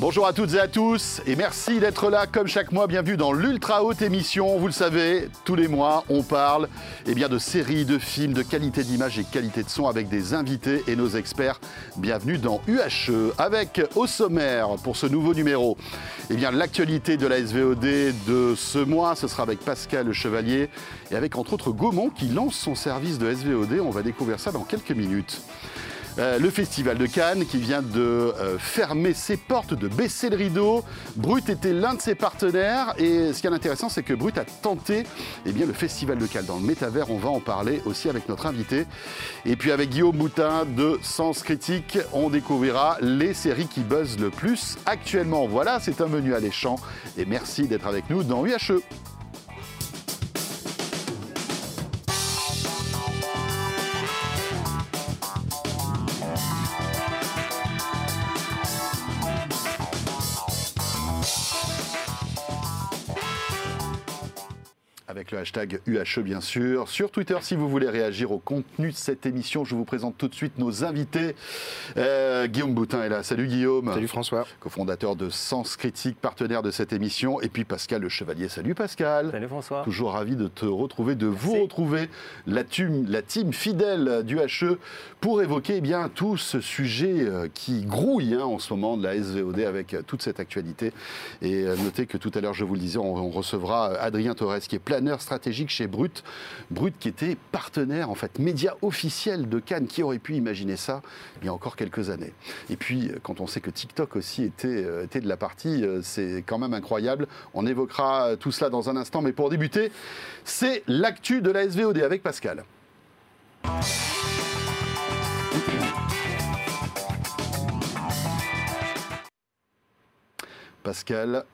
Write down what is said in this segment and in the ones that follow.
Bonjour à toutes et à tous et merci d'être là comme chaque mois. Bienvenue dans l'ultra haute émission. Vous le savez, tous les mois, on parle eh bien, de séries, de films, de qualité d'image et qualité de son avec des invités et nos experts. Bienvenue dans UHE avec au sommaire pour ce nouveau numéro eh bien, l'actualité de la SVOD de ce mois. Ce sera avec Pascal Chevalier et avec entre autres Gaumont qui lance son service de SVOD. On va découvrir ça dans quelques minutes. Euh, le Festival de Cannes qui vient de euh, fermer ses portes, de baisser le rideau. Brut était l'un de ses partenaires et ce qui est intéressant, c'est que Brut a tenté eh bien, le Festival de Cannes dans le métavers. On va en parler aussi avec notre invité. Et puis avec Guillaume Boutin de Sens Critique, on découvrira les séries qui buzzent le plus actuellement. Voilà, c'est un menu alléchant et merci d'être avec nous dans UHE. Avec le hashtag UHE bien sûr. Sur Twitter, si vous voulez réagir au contenu de cette émission, je vous présente tout de suite nos invités. Euh, Guillaume Boutin est là. Salut Guillaume. Salut François. Cofondateur de Sens Critique, partenaire de cette émission. Et puis Pascal Le Chevalier. Salut Pascal. Salut François. Toujours ravi de te retrouver, de vous retrouver, la team, la team fidèle du HE, pour évoquer eh bien, tout ce sujet euh, qui grouille hein, en ce moment de la SVOD avec euh, toute cette actualité. Et notez que tout à l'heure, je vous le disais, on, on recevra Adrien Torres qui est planeur stratégique chez Brut. Brut qui était partenaire, en fait, média officiel de Cannes. Qui aurait pu imaginer ça il y a encore quelques années? Et puis, quand on sait que TikTok aussi était, euh, était de la partie, euh, c'est quand même incroyable. On évoquera tout cela dans un instant, mais pour débuter, c'est l'actu de la SVOD avec Pascal. Pascal,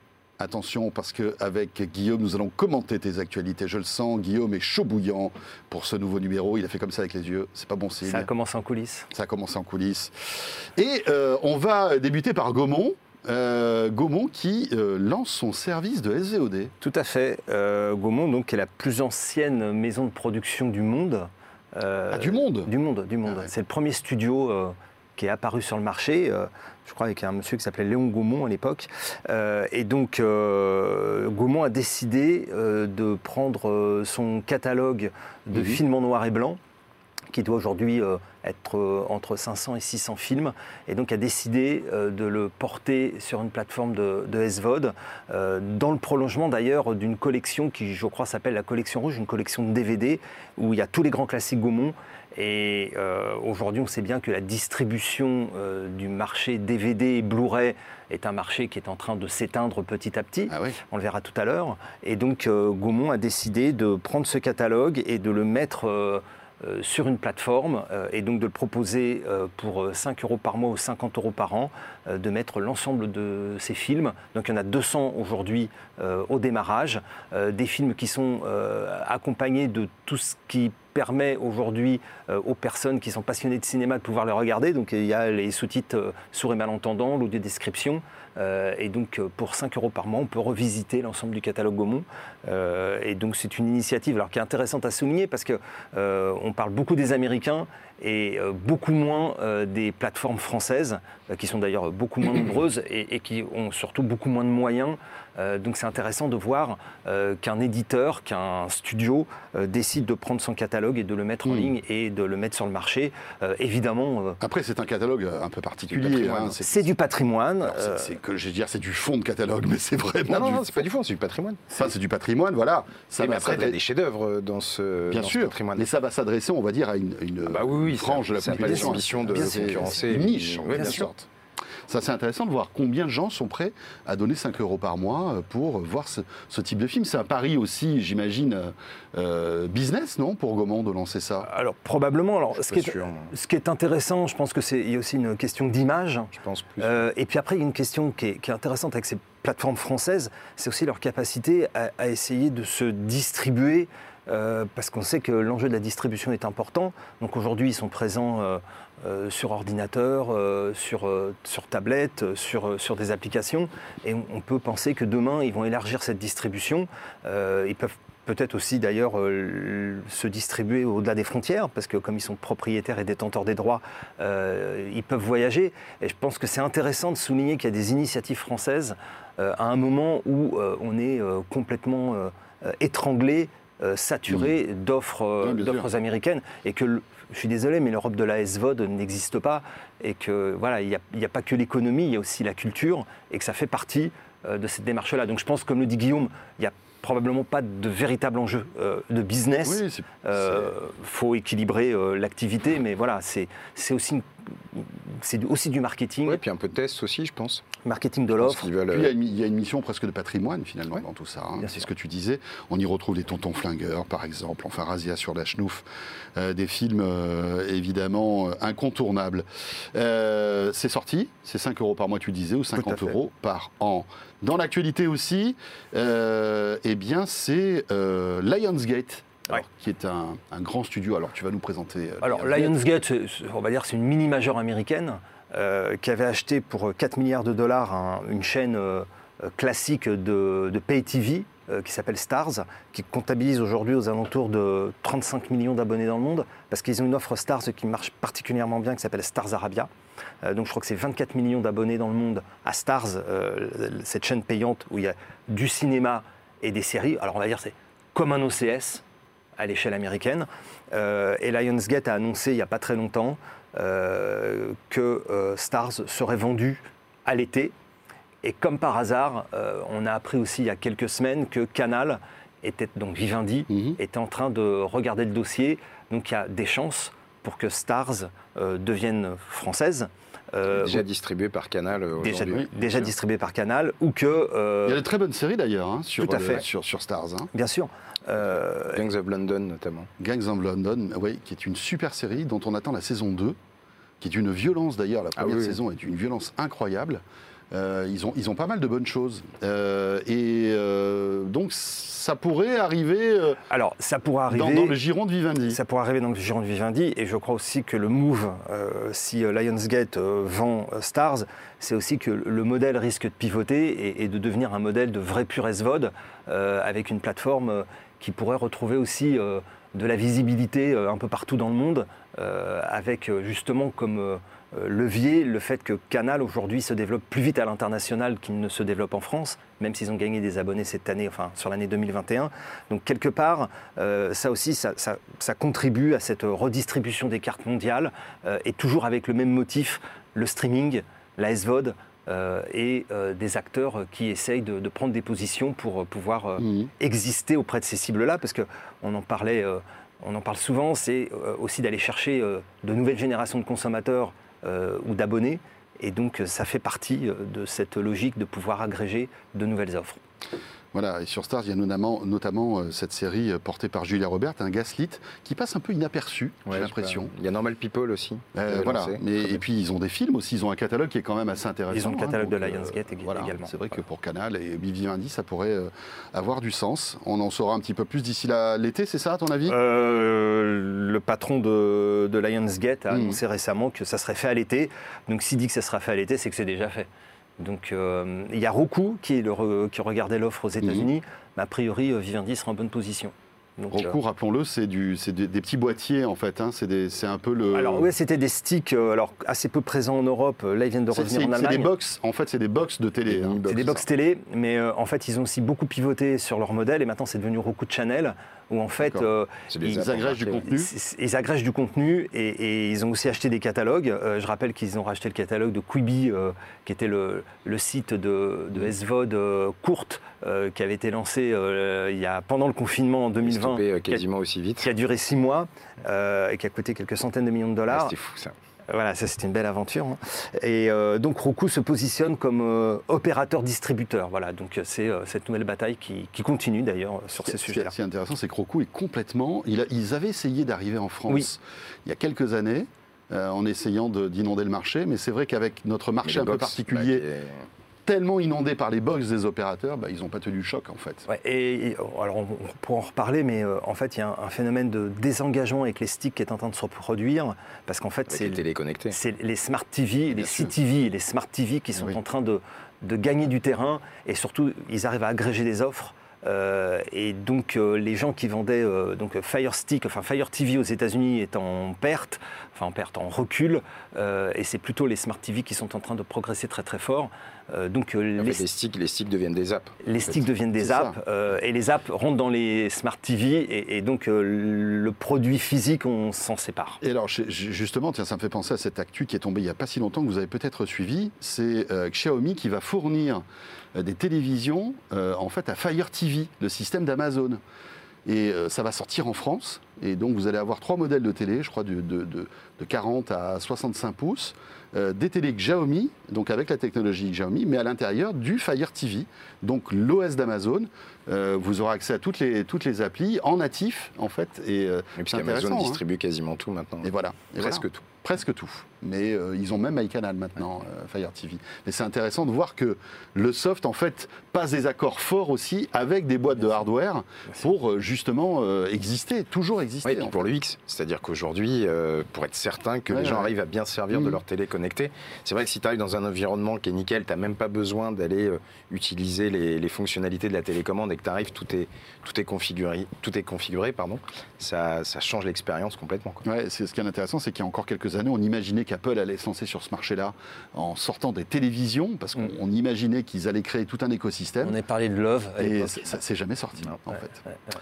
Attention parce qu'avec Guillaume, nous allons commenter tes actualités. Je le sens, Guillaume est chaud bouillant pour ce nouveau numéro. Il a fait comme ça avec les yeux. C'est pas bon signe. Ça a commencé en coulisses. Ça a commencé en coulisses. Et euh, on va débuter par Gaumont. Euh, Gaumont qui euh, lance son service de SVOD. Tout à fait. Gaumont, donc, est la plus ancienne maison de production du monde. ah, du monde Du monde, du monde. Ah C'est le premier studio qui est apparu sur le marché je crois, avec un monsieur qui s'appelait Léon Gaumont à l'époque. Euh, et donc, euh, Gaumont a décidé euh, de prendre son catalogue de mhm. films en noir et blanc, qui doit aujourd'hui être entre 500 et 600 films, et donc a décidé de le porter sur une plateforme de, de SVOD, dans le prolongement d'ailleurs d'une collection qui, je crois, s'appelle la collection rouge, une collection de DVD, où il y a tous les grands classiques Gaumont, et euh, aujourd'hui, on sait bien que la distribution euh, du marché DVD et Blu-ray est un marché qui est en train de s'éteindre petit à petit. Ah on le verra tout à l'heure. Et donc, euh, Gaumont a décidé de prendre ce catalogue et de le mettre sur une plateforme et donc de le proposer pour 5 euros par mois ou 50 euros par an, de mettre l'ensemble de ces films. Donc il y en a 200 aujourd'hui au démarrage, des films qui sont accompagnés de tout ce qui permet aujourd'hui aux personnes qui sont passionnées de cinéma de pouvoir le regarder. Donc il y a les sous-titres sourds et malentendants, l'audio description. et donc pour 5 euros par mois, on peut revisiter l'ensemble du catalogue Gaumont. et donc c'est une initiative alors, qui est intéressante à souligner parce que on parle beaucoup des Américains et euh, beaucoup moins euh, des plateformes françaises, euh, qui sont d'ailleurs beaucoup moins nombreuses et, qui ont surtout beaucoup moins de moyens. Donc c'est intéressant de voir qu'un éditeur, qu'un studio décide de prendre son catalogue et de le mettre en hmm. ligne et de le mettre sur le marché. évidemment. Après, c'est un catalogue un peu particulier. Hein, c'est du patrimoine. c'est que je veux dire, c'est du fond de catalogue, mais c'est vraiment. Non, non, c'est pas du fond, c'est du patrimoine. Ça, c'est du patrimoine, voilà. Ça mais après, il y a des chefs-d'œuvre dans ce, Bien sûr, patrimoine. Mais ça va s'adresser, on va dire, à une, une, ah bah oui, oui, frange de la population. de concurrencer une niche, en quelque sorte. Ça, c'est intéressant de voir combien de gens sont prêts à donner 5 euros par mois euh, pour voir ce, type de film. C'est un pari aussi, j'imagine, euh, euh, business, non, pour Gaumont de lancer ça? Alors, probablement. Alors, ce qui, est, ce qui, est, intéressant, je pense qu'il y a aussi une question d'image. Je pense plus. et puis après, il y a une question qui est, intéressante avec ces plateformes françaises, c'est aussi leur capacité à essayer de se distribuer euh, parce qu'on sait que l'enjeu de la distribution est important. Donc aujourd'hui, ils sont présents euh, euh, sur ordinateur, sur, sur tablette, sur, des applications. Et on, peut penser que demain, ils vont élargir cette distribution. ils peuvent peut-être aussi d'ailleurs se distribuer au-delà des frontières, parce que comme ils sont propriétaires et détenteurs des droits, ils peuvent voyager. Et je pense que c'est intéressant de souligner qu'il y a des initiatives françaises à un moment où on est complètement étranglé, saturé Mmh. d'offres américaines, et que le- je suis désolé, mais l'Europe de la SVOD n'existe pas, et que voilà, il n'y a, il pas que l'économie, il y a aussi la culture, et que ça fait partie euh, de cette démarche-là. Donc je pense, comme le dit Guillaume, il n'y a probablement pas de véritable enjeu euh, de business. Oui, Euh, faut équilibrer euh, l'activité, mais voilà, c'est c'est aussi, une- c'est aussi du marketing, Ouais, puis un peu de test aussi, je pense. marketing de l'offre. qu'ils veulent, Puis il y, a euh, une, il y a une mission presque de patrimoine finalement Ouais. dans tout ça. hein. C'est ce que tu disais. On y retrouve des tontons flingueurs, par exemple, enfin Razia sur la chenouf, euh, des films euh, évidemment incontournables. Euh, c'est sorti, c'est 5 euros par mois, tu disais, ou 50 fait. euros par an. Dans l'actualité aussi, euh, eh bien c'est euh, Lionsgate. Alors, Ouais. qui est un, un grand studio. Alors, tu vas nous présenter. euh, Alors, Lionsgate, c'est- on va dire, c'est une mini majeure américaine euh, qui avait acheté pour 4 milliards de dollars un- une chaîne euh, euh, classique de, de pay TV euh, qui s'appelle Stars, qui comptabilise aujourd'hui aux alentours de 35 millions d'abonnés dans le monde, parce qu'ils ont une offre Stars qui marche particulièrement bien, qui s'appelle Stars Arabia. Euh, donc je crois que c'est 24 millions d'abonnés dans le monde à Stars, euh, cette chaîne payante où il y a du cinéma et des séries. Alors on va dire c'est comme un OCS à l'échelle américaine. Euh, et Lionsgate a annoncé il n'y a pas très longtemps euh, que euh, Stars serait vendu à l'été. Et comme par hasard, on a appris aussi il y a quelques semaines que Canal était donc Vivendi Mhm. était en train de regarder le dossier. Donc il y a des chances pour que Stars devienne française. euh, déjà distribué par Canal déjà, aujourd'hui. déjà distribuée par Canal, ou que... euh, Il y a de très bonnes séries d'ailleurs hein, sur, Tout à fait. sur, sur Stars. hein. Bien sûr. Euh, Gangs of London notamment. Gangs of London, oui, qui est une super série dont on attend la saison 2, qui est d'une violence d'ailleurs. La Ah première oui. saison est d'une violence incroyable. Euh, ils, ont, ils ont pas mal de bonnes choses. Euh, et euh, donc, ça pourrait arriver alors, ça pourrait arriver... dans, dans le giron de Vivendi. Ça pourrait arriver dans le giron de Vivendi et je crois aussi que le move, si Lionsgate vend Stars, c'est aussi que le modèle risque de pivoter et, et de devenir un modèle de vrai pur SVOD avec une plateforme qui pourrait retrouver aussi euh, de la visibilité euh, un peu partout dans le monde euh, avec justement comme levier le fait que Canal aujourd'hui se développe plus vite à l'international qu'il ne se développe en France, même s'ils ont gagné des abonnés cette année, enfin sur l'année 2021. Donc quelque part, ça aussi, ça, contribue à cette redistribution des cartes mondiales, et toujours avec le même motif, le streaming, la SVOD, et euh, des acteurs qui essayent de, de prendre des positions pour euh, pouvoir euh, Mhm. exister auprès de ces cibles-là, parce qu'on en parlait, euh, on en parle souvent, c'est euh, aussi d'aller chercher euh, de nouvelles générations de consommateurs euh, ou d'abonnés, et donc euh, ça fait partie euh, de cette logique de pouvoir agréger de nouvelles offres. Voilà, et sur Stars, il y a notamment, notamment euh, cette série euh, portée par Julia Robert, un gaslit, qui passe un peu inaperçu, Ouais, j'ai l'impression. Il y a Normal People aussi. Euh, voilà, mais, et puis ils ont des films aussi, ils ont un catalogue qui est quand même assez intéressant. Ils ont le catalogue de donc, Lionsgate voilà, également. C'est vrai que pour Canal et Vivendi, ça pourrait avoir du sens. On en saura un petit peu plus d'ici l'été, c'est ça à ton avis? Le patron de, de Lionsgate a Mhm. annoncé récemment que ça serait fait à l'été. Donc s'il dit que ça sera fait à l'été, c'est que c'est déjà fait. Donc euh, il y a Roku qui, le regardait l'offre aux États-Unis, mais a priori euh, Vivendi sera en bonne position. Donc, euh, Roku, rappelons-le, c'est des, des petits boîtiers en fait. hein, c'est un peu le. alors ouais, c'était des sticks alors assez peu présents en Europe. Là, ils viennent de revenir en c'est des Allemagne. box. En fait, c'est des box de télé. hein. C'est des box télé, mais euh, en fait, ils ont aussi beaucoup pivoté sur leur modèle et maintenant c'est devenu Roku Channel, où en fait, euh, ils agrègent du contenu. Ils, ils agrègent du contenu et, et ils ont aussi acheté des catalogues. Euh, je rappelle qu'ils ont racheté le catalogue de Quibi, euh, qui était le, le site de, de SVOD courte qui avait été lancé il y a, pendant le confinement en ouais. 2020, Stoppé, euh, qui a, quasiment aussi vite. qui a duré six mois et qui a coûté quelques centaines de millions de Ah, dollars. C'était fou ça. Voilà, ça c'était une belle aventure. hein. Et euh, donc Roku se positionne comme euh, opérateur-distributeur. Voilà, donc euh, c'est euh, cette nouvelle bataille qui, qui continue d'ailleurs sur Ce ces sujets-là. Ce qui est intéressant, c'est que Roku est complètement. il a- ils avaient essayé d'arriver en France Oui. il y a quelques années. euh, en essayant de- d'inonder le marché, mais c'est vrai qu'avec notre marché un peu particulier, bah, tellement inondé par les box des opérateurs, bah, ils n'ont pas tenu le choc en fait. Ouais, et, et, alors on, on pourra en reparler, mais euh, en fait il y a un, un phénomène de désengagement avec les sticks qui est en train de se reproduire, parce qu'en fait c'est les c'est smart TV, les. CTV, les smart TV qui sont Oui. en train de, de gagner du terrain et surtout ils arrivent à agréger des offres Euh, et donc euh, les gens qui vendaient euh, donc Fire Stick, enfin Fire TV aux États-Unis est en perte, enfin en perte, en recul, et c'est plutôt les Smart TV qui sont en train de progresser très très fort. Donc les, fait, les, sticks, les sticks deviennent des apps. les sticks deviennent des apps, et les apps rentrent dans les Smart TV, et, et donc le produit physique on s'en sépare. Et alors, ju- ju- justement, tiens, ça me fait penser à cette actu qui est tombée il n'y a pas si longtemps que vous avez peut-être suivi. C'est Xiaomi qui va fournir des télévisions euh, en fait à Fire TV, le système d'Amazon. Et euh, ça va sortir en France. Et donc, vous allez avoir trois modèles de télé, je crois, de, de- de- de 40 à 65 pouces. euh, des télés Xiaomi, donc avec la technologie Xiaomi, mais à l'intérieur du Fire TV, donc l'OS d'Amazon. Euh, vous aurez accès à toutes les, toutes les applis en natif, en fait. Et, euh, Et intéressant, hein. distribue quasiment tout maintenant. Et voilà. Et Presque voilà. tout. Presque tout. Mais euh, ils ont même MyCanal maintenant, euh, Fire TV. Mais c'est intéressant de voir que le soft, en fait, passe des accords forts aussi avec des boîtes de hardware pour euh, justement euh, exister, toujours exister. Oui, et puis pour fait. le X, c'est-à-dire qu'aujourd'hui, pour être certain que Ouais, les gens ouais. arrivent à bien se servir Mm. de leur télé connectée, c'est vrai que si tu arrives dans un environnement qui est nickel, tu n'as même pas besoin d'aller utiliser les, les fonctionnalités de la télécommande et que tu arrives, tout est, tout est configuré, tout est configuré pardon, ça, ça change l'expérience complètement. quoi. Ouais, c'est ce qui est intéressant, c'est qu'il y a encore quelques années, on imaginait qu'Apple allait se lancer sur ce marché-là en sortant des télévisions, parce qu'on Mm. imaginait qu'ils allaient créer tout un écosystème. On a parlé de Love à Et ça- ça s'est jamais sorti, Non. en Ouais, fait. ouais, ouais.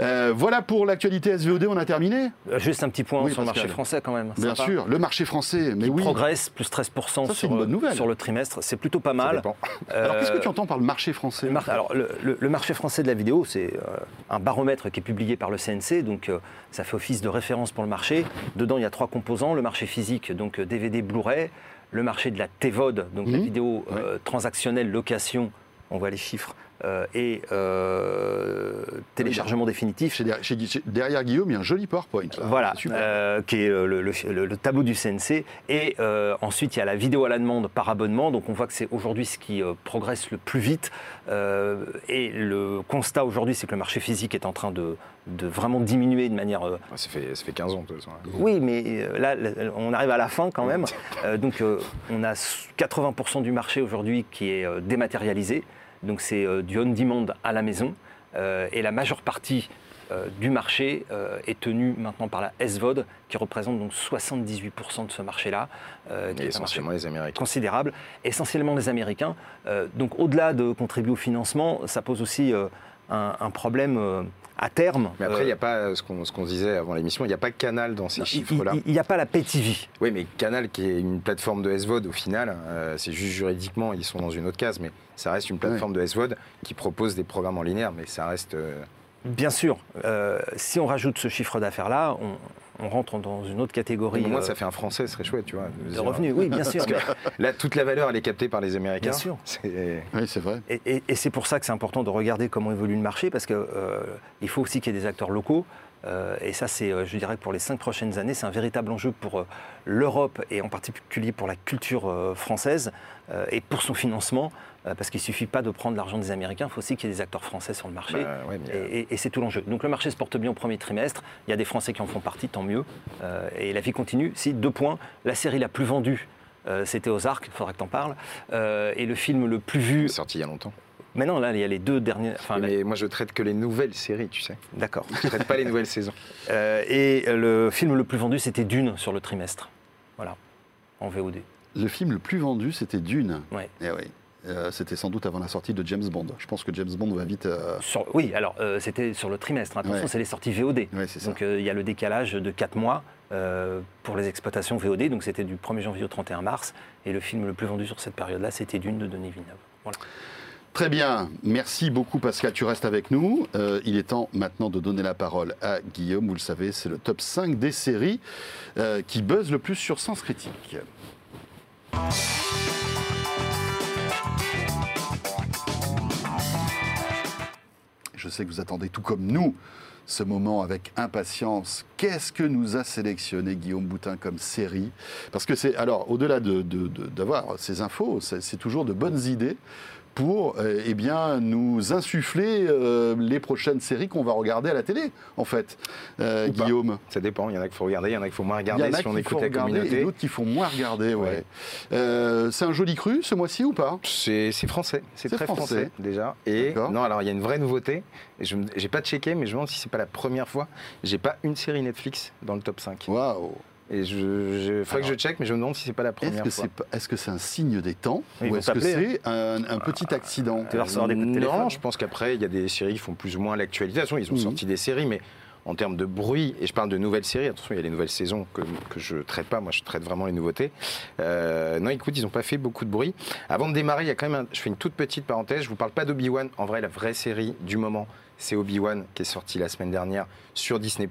Euh, voilà pour l'actualité SVOD, on a terminé? Euh, Juste un petit point Oui, sur le marché français quand même. Bien sympa. sûr, le marché français, mais qui oui. progresse, plus 13% Ça, c'est sur, une bonne nouvelle. sur le trimestre. C'est plutôt pas mal. Alors, qu'est-ce que Euh, tu entends par le marché français? le mar- alors, le, le- le marché français de la vidéo, c'est euh, un baromètre qui est publié par le CNC, donc euh, ça fait office de référence pour le marché. Dedans, il y a trois composants le marché physique, donc euh, DVD, Blu-ray, le marché de la TVOD, donc la Mhm. vidéo euh, transactionnelle, location, on voit les chiffres, euh, et euh, téléchargement définitif. Chez- chez- chez- derrière Guillaume, il y a un joli PowerPoint. là. Voilà, euh, qui est le, le- le- le tableau du CNC. Et euh, ensuite, il y a la vidéo à la demande par abonnement. Donc, on voit que c'est aujourd'hui ce qui euh, progresse le plus vite. Euh, et le constat aujourd'hui, c'est que le marché physique est en train de, de vraiment diminuer de manière. euh, Ouais, Ça fait, ça fait 15 ans, de toute façon. hein. oui, mais euh, là, là, on arrive à la fin quand même. Euh, donc, euh, on a 80% du marché aujourd'hui qui est euh, dématérialisé. Donc, c'est euh, du on-demand à la maison. Euh, et la majeure partie euh, du marché est tenue maintenant par la SVOD, qui représente donc 78% de ce marché-là, qui Et est un marché essentiellement les Américains. considérable, essentiellement les Américains. Donc, au-delà de contribuer au financement, ça pose aussi un, un problème à terme. Mais après, il Euh, n'y a pas euh, ce qu'on ce qu'on se disait avant l'émission, il n'y a pas Canal dans ces il chiffres-là. n'y a pas la pay TV. Oui, mais Canal, qui est une plateforme de SVOD, au final, euh, c'est juste juridiquement, ils sont dans une autre case, mais ça reste une plateforme de SVOD qui propose des programmes en linéaire, mais ça reste. euh, Bien sûr, si on rajoute ce chiffre d'affaires-là, on, on rentre dans une autre catégorie moins, euh, ça fait un Français, ce serait chouette, tu vois. De dire, revenus. Oui, bien sûr. Parce que là, toute la valeur, elle est captée par les Américains. Bien sûr. C'est- Oui, c'est vrai. Et, et- et c'est pour ça que c'est important de regarder comment évolue le marché, parce qu'il faut aussi qu'il y ait des acteurs locaux. Euh, et ça, c'est, euh, je dirais que pour les cinq prochaines années, c'est un véritable enjeu pour euh, l'Europe et en particulier pour la culture euh, française euh, et pour son financement, euh, parce qu'il ne suffit pas de prendre l'argent des Américains, il faut aussi qu'il y ait des acteurs français sur le marché. Bah, ouais, mais, euh, Et, et- et c'est tout l'enjeu. Donc le marché se porte bien au premier trimestre. Il y a des Français qui en font partie, tant mieux. Euh, et la vie continue. Si, deux points. La série la plus vendue, euh, c'était Ozark, il faudra que tu en parles. Euh, et le film le plus vu. c'est sorti il y a longtemps. Maintenant, là, il y a les deux derniers. Enfin, mais moi, je traite que les nouvelles séries, tu sais. d'accord. Je traite pas les nouvelles saisons. Euh, et le film le plus vendu, c'était Dune sur le trimestre. Voilà, en VOD. Le film le plus vendu, c'était Dune. Ouais. Eh oui. Euh, c'était sans doute avant la sortie de James Bond. Je pense que James Bond va vite. euh, Sur- oui, alors euh, c'était sur le trimestre. Attention, Ouais. c'est les sorties VOD. Ouais. Donc il y a le décalage de 4 mois pour les exploitations VOD. Donc c'était du 1er janvier au 31 mars. Et le film le plus vendu sur cette période-là, c'était Dune de Denis Villeneuve. Voilà. Très bien. Merci beaucoup, Pascal. Tu restes avec nous. Euh, il est temps maintenant de donner la parole à Guillaume. Vous le savez, c'est le top 5 des séries euh, qui buzzent le plus sur Sens Critique. Je sais que vous attendez tout comme nous ce moment avec impatience. Qu'est-ce que nous a sélectionné Guillaume Boutin comme série? Parce que c'est, alors, au-delà de- de- de- d'avoir ces infos, c'est toujours de bonnes idées pour euh, eh bien, nous insuffler euh, les prochaines séries qu'on va regarder à la télé, en fait, euh, pas. Guillaume. Ça dépend, il y en a qu'il faut regarder, il y en a qu'il faut moins Il y regarder en a si on qu'il faut écoute la regarder et communauté. d'autres qui font moins regarder. Ouais. Ouais. C'est un joli cru ce mois-ci ou pas? C'est français, c'est très français. français, déjà. Et non, alors il y a une vraie nouveauté. Je n'ai pas checké, mais je me demande si c'est pas la première fois. J'ai pas une série Netflix dans le top 5. Waouh Et je, je faudrait que je check, mais je me demande si c'est pas la Est-ce première que fois. c'est est-ce que c'est un signe des temps Ils ou est-ce que c'est un, un petit accident coups de Non, je pense qu'après, il y a des séries qui font plus ou moins l'actualité. De toute façon, ils ont Mhm. sorti des séries, mais en termes de bruit, et je parle de nouvelles séries, attention, il y a les nouvelles saisons que, que je traite pas, moi je traite vraiment les nouveautés. Euh, non, écoute, ils n'ont pas fait beaucoup de bruit. Avant de démarrer, il y a quand même, un- je fais une toute petite parenthèse, je vous parle pas d'Obi-Wan, en vrai, la vraie série du moment, c'est Obi-Wan qui est sorti la semaine dernière sur Disney+.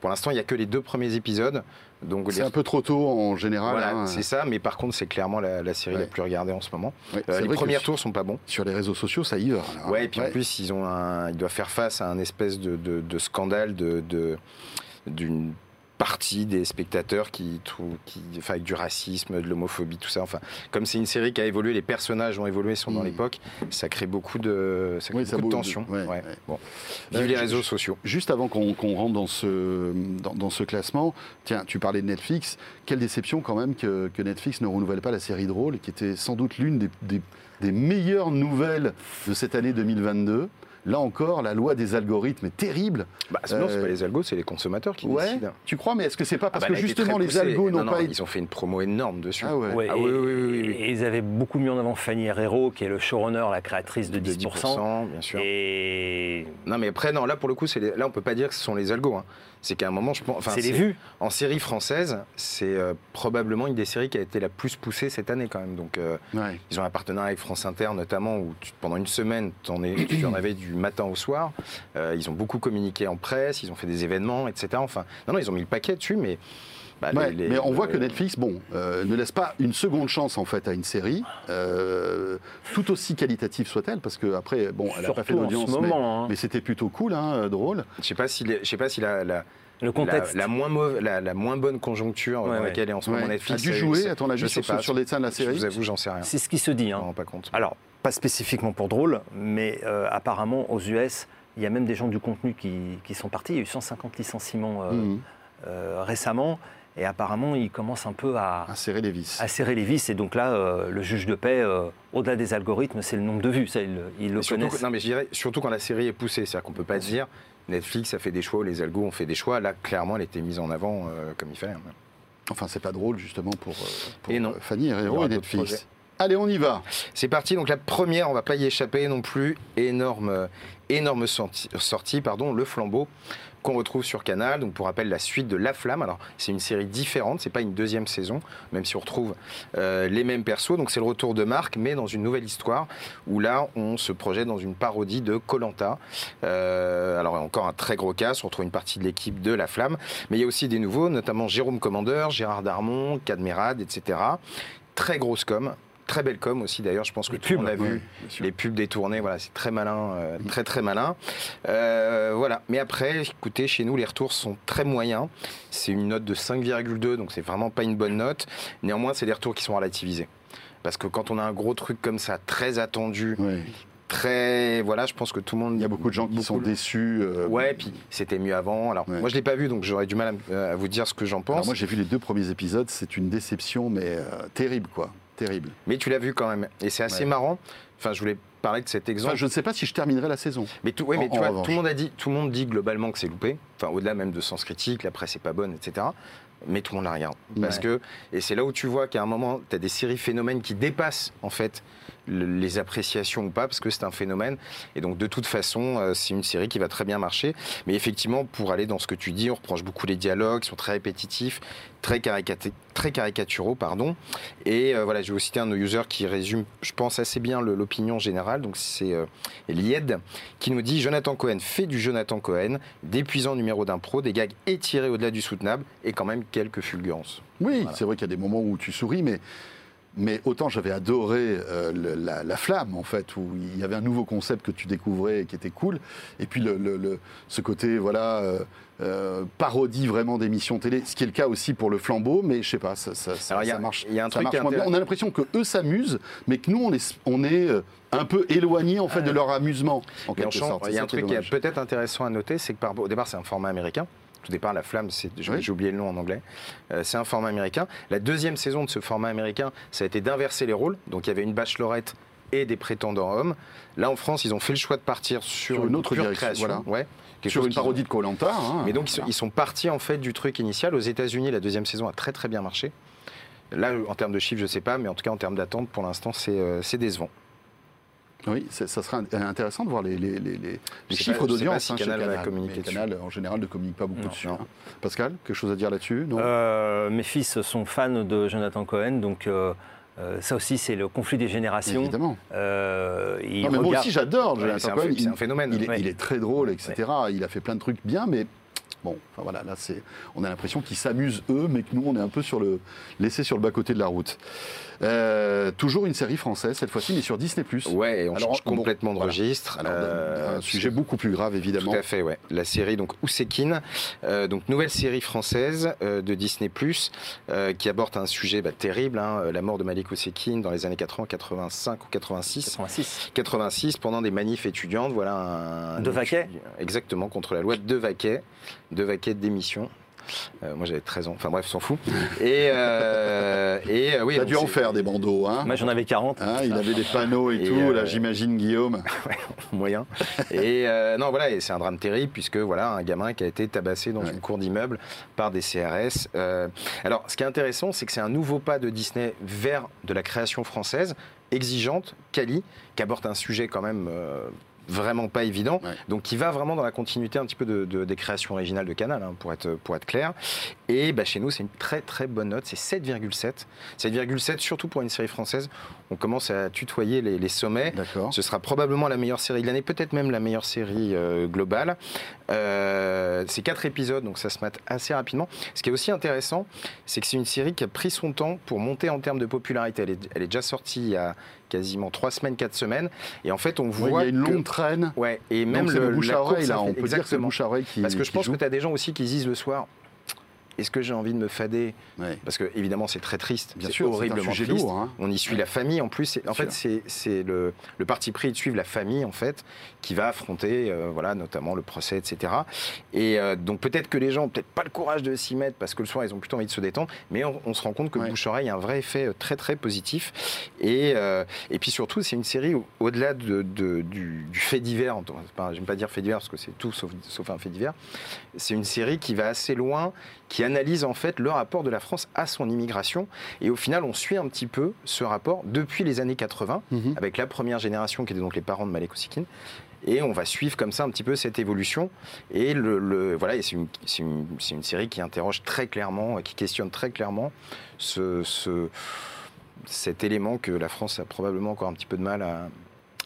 Pour l'instant, il y a que les deux premiers épisodes. Donc C'est les- un peu trop tôt en général. voilà, hein. c'est ça, mais par contre, c'est clairement la, la série Ouais. la plus regardée en ce moment. Ouais, Euh, les premiers tours sont pas bons. Sur les réseaux sociaux, ça y va. là. Ouais, et puis en plus, ils, ont un, ils doivent faire face à un espèce de, de- de scandale de, de- d'une partie des spectateurs qui, trouvent- qui enfin, avec du racisme, de l'homophobie, tout ça. Enfin, comme c'est une série qui a évolué, les personnages ont évolué, sont dans Mm. l'époque, ça crée beaucoup de, ça crée Oui, ça beaucoup de bouge, tension. ouais, Ouais. ouais. Bon. Euh, Vive les réseaux sociaux. Juste avant qu'on rentre dans ce, dans, dans ce classement, tiens, tu parlais de Netflix. Quelle déception quand même que, que Netflix ne renouvelle pas la série Drôle, qui était sans doute l'une des, des- des meilleures nouvelles de cette année 2022. Là encore, la loi des algorithmes est terrible. Bah, sinon, c'est Euh, pas les algos, c'est les consommateurs qui Ouais. décident. Tu crois, mais est-ce que c'est pas Ah parce bah, que justement les algos Non, n'ont non, pas. Ils ont fait une promo énorme dessus. Ah ouais. Ouais, Ah et, oui, oui, oui, oui, oui. et ils avaient beaucoup mis en avant Fanny Herrero, qui est le showrunner, la créatrice de 10%. bien sûr. Et Non, mais après, non, là, pour le coup, les- là, on peut pas dire que ce sont les algos. hein. C'est qu'à un moment, je pense. enfin, c'est les vues. En série française, c'est euh, probablement une des séries qui a été la plus poussée cette année, quand même. Donc, euh, Ouais. ils ont un partenariat avec France Inter, notamment, où tu- pendant une semaine, es- tu en avais du matin au soir. Euh, ils ont beaucoup communiqué en presse, ils ont fait des événements, etc. Enfin, non, non, ils ont mis le paquet dessus, mais. Bah, Ouais, les- les- mais on voit que euh, Netflix, bon, euh, ne laisse pas une seconde chance en fait à une série, euh, tout aussi qualitative soit-elle, parce que après, bon, elle n'a pas fait d'audience, ce mais, moment, hein. mais c'était plutôt cool, hein, drôle. Je sais pas si, les- je sais pas si la, la, Le la, contexte. la moins mauve- la, la moins bonne conjoncture Ouais, dans ouais. laquelle est en ce Ouais. moment a Netflix. dû ça- jouer, à ton avis, je sur, sais pas. sur les de la Je série vous avoue, j'en sais rien. C'est ce qui se dit. Je hein. me rends pas compte. Alors, pas spécifiquement pour drôle, mais euh, apparemment aux US, il y a même des gens du contenu qui, qui sont partis. Il y a eu 150 licenciements euh, Mhm. euh, récemment. Et apparemment, ils commencent un peu à, À serrer les vis. à serrer les vis. Et donc là, euh, le juge de paix, euh, au-delà des algorithmes, c'est le nombre de vues. Ça, ils, le- ils le surtout, connaissent. non, mais je dirais surtout quand la série est poussée, c'est-à-dire qu'on peut pas dire Netflix a fait des choix ou les algos ont fait des choix. Là, clairement, elle était mise en avant euh, comme il fallait. Enfin, c'est pas drôle justement pour, pour Et non. Fanny Il Herrero et Netflix. projets. Allez, on y va. C'est parti. Donc la première, on va pas y échapper non plus. Énorme, énorme sortie, sortie, pardon, le flambeau qu'on retrouve sur Canal. Donc pour rappel, la suite de La Flamme. Alors c'est une série différente, c'est pas une deuxième saison, même si on retrouve euh, les mêmes persos. Donc c'est le retour de Marc, mais dans une nouvelle histoire où là on se projette dans une parodie de Colanta. alors encore un très gros casse. On retrouve une partie de l'équipe de La Flamme, mais il y a aussi des nouveaux, notamment Jérôme Commandeur, Gérard Darmon, Cadmerade, etc. Très grosse com. Très belle com aussi d'ailleurs, je pense que Les tout le monde a vu les pubs détournées, voilà, c'est très malin, euh, très très malin. Euh, voilà. Mais après, écoutez, chez nous, les retours sont très moyens. C'est une note de 5,2, donc c'est vraiment pas une bonne note. Néanmoins, c'est des retours qui sont relativisés. Parce que quand on a un gros truc comme ça, très attendu, très, voilà, je pense que tout le monde. Il y a beaucoup de gens qui sont déçus. euh, Ouais, puis c'était mieux avant. Alors Ouais. moi, je l'ai pas vu, donc j'aurais du mal à, vous dire ce que j'en pense. Alors moi, j'ai vu les deux premiers épisodes. C'est une déception, mais euh, terrible, quoi. Terrible. Mais tu l'as vu quand même, et c'est assez Ouais. marrant. Enfin, je voulais parler de cet exemple. Enfin, je ne sais pas si je terminerai la saison. Mais, tout, En- tu vois, tout le monde a dit, tout le monde dit globalement que c'est loupé. Enfin, au-delà même de sens critique, la presse est pas bonne, etc. Mais tout le monde la regarde. Parce Ouais. que, et c'est là où tu vois qu'à un moment, tu as des séries phénomènes qui dépassent, en fait, les appréciations ou pas, parce que c'est un phénomène. Et donc, de toute façon, euh, c'est une série qui va très bien marcher. Mais effectivement, pour aller dans ce que tu dis, on reproche beaucoup les dialogues, qui sont très répétitifs, très, caricaté- très caricaturaux, pardon. Et euh, voilà, je vais vous citer un de nos users qui résume, je pense, assez bien l'opinion générale. Donc, c'est euh, Lied qui nous dit Jonathan Cohen fait du Jonathan Cohen, d'épuisants numéros d'impro, des gags étirés au-delà du soutenable et quand même quelques fulgurances. Oui, Voilà. c'est vrai qu'il y a des moments où tu souris, mais Mais autant j'avais adoré euh, le- la, la flamme, en fait, où il y avait un nouveau concept que tu découvrais et qui était cool. Et puis le, le- le- ce côté, voilà, euh, euh, parodie vraiment d'émissions télé, ce qui est le cas aussi pour le flambeau, mais je sais pas, ça, ça, Alors, a- marche. il y a un ça truc marche qui est moins bien. On a l'impression que eux s'amusent, mais que nous, on est, on est un peu éloignés, en fait, de leur amusement, en quelque sorte. il y a un truc qui est peut-être intéressant à noter, c'est que par, au départ, c'est un format américain. Tout départ, la flamme, c'est, j'ai Oui. oublié le nom en anglais. Euh, c'est un format américain. La deuxième saison de ce format américain, ça a été d'inverser les rôles. Donc il y avait une bachelorette et des prétendants hommes. Là, en France, ils ont fait le choix de partir sur, Sur une autre pure création. voilà. Ouais. Quelque Sur une parodie de Colanta. Hein, Mais donc, ils sont, voilà. ils sont partis en fait du truc initial. Aux États-Unis, la deuxième saison a très très bien marché. Là, en termes de chiffres, je sais pas, mais en tout cas en termes d'attente, pour l'instant, c'est euh, c'est décevant. Oui, ça sera intéressant de voir les, les- les- les- les Je sais chiffres d'audience si hein, chez Canal va Canal. communiquer Mais dessus. Canal, en général, ne communique pas beaucoup Non, dessus. non. hein. Pascal, quelque chose à dire là-dessus? Euh, mes fils sont fans de Jonathan Cohen, donc euh, euh, ça aussi c'est le conflit des générations. Évidemment. Euh, ils Non, mais moi aussi, j'adore Jonathan Cohen. c'est Il- un phénomène. Il est, Ouais. il est très drôle, etc. Il a fait plein de trucs bien, mais bon, enfin voilà, là, c'est, on a l'impression qu'ils s'amusent eux, mais que nous, on est un peu sur le, laissés sur le bas-côté de la route. Euh, toujours une série française, cette fois-ci, mais sur Disney+. Ouais, et on Alors, change bon, complètement de voilà. registre. Alors, Euh, un sujet beaucoup plus grave, évidemment. Tout à fait, ouais. La série donc Oussekine, euh, donc nouvelle série française euh, de Disney euh, qui aborde un sujet bah, terrible, hein, la mort de Malik Oussekine dans les années 80, 85 ou 86. 86. 86 pendant des manifs étudiantes, voilà un, De Vaquet Exactement contre la loi de Vaquet, de Vaquet d'émission. Euh, moi j'avais 13 ans, enfin bref, s'en fout. Et, euh, et euh, oui, T'as dû en faire des bandeaux, hein Moi j'en avais 40. Hein, il avait des panneaux et, Et, tout, euh, là j'imagine Guillaume. moyen. Et euh, non, voilà, et c'est un drame terrible puisque voilà un gamin qui a été tabassé dans Ouais. une cour d'immeuble par des CRS. Euh, alors, ce qui est intéressant, c'est que c'est un nouveau pas de Disney vers de la création française exigeante, quali, qui aborde un sujet quand même. Vraiment pas évident, Ouais. donc qui va vraiment dans la continuité un petit peu de, de- des créations originales de Canal, hein, pour, être, pour être clair. Et bah, chez nous, c'est une très très bonne note, c'est 7,7. 7,7 surtout pour une série française. On commence à tutoyer les, les sommets. Ce sera probablement la meilleure série de l'année, peut-être même la meilleure série euh, globale. Euh, c'est quatre épisodes, donc ça se mate assez rapidement. Ce qui est aussi intéressant, c'est que c'est une série qui a pris son temps pour monter en termes de popularité. Elle est, elle est déjà sortie il y a quasiment trois semaines, quatre semaines. Et en fait, on Ouais, voit il y a une que- longue traîne. Ouais, et même c'est le, le, bouche la à course oreille, là. On peut dire que c'est bouche à oreille qui. Parce que je pense joue. que tu as des gens aussi qui se disent le soir. Est-ce que j'ai envie de me fader Ouais. Parce que évidemment c'est très triste, Bien sûr, horriblement triste. lourd. hein. On y suit la famille en plus. En fait, c'est le, le parti pris de suivre la famille en fait qui va affronter, euh, voilà, notamment le procès, etc. Et euh, donc peut-être que les gens ont peut-être pas le courage de s'y mettre parce que le soir ils ont plutôt envie de se détendre, mais on, on se rend compte que Ouais. le bouche-oreille a un vrai effet euh, très très positif. Et, euh, et puis surtout, c'est une série au- au-delà de, de- du, du fait divers. J'aime pas dire fait divers parce que c'est tout sauf, sauf un fait divers. C'est une série qui va assez loin, qui analyse en fait le rapport de la France à son immigration. Et au final, on suit un petit peu ce rapport depuis les années 80, Mhm. avec la première génération qui était donc les parents de Malek Ousikine. Et on va suivre comme ça un petit peu cette évolution. Et le, le- voilà, c'est une, une- une série qui interroge très clairement, qui questionne très clairement ce, ce- cet élément que la France a probablement encore un petit peu de mal à,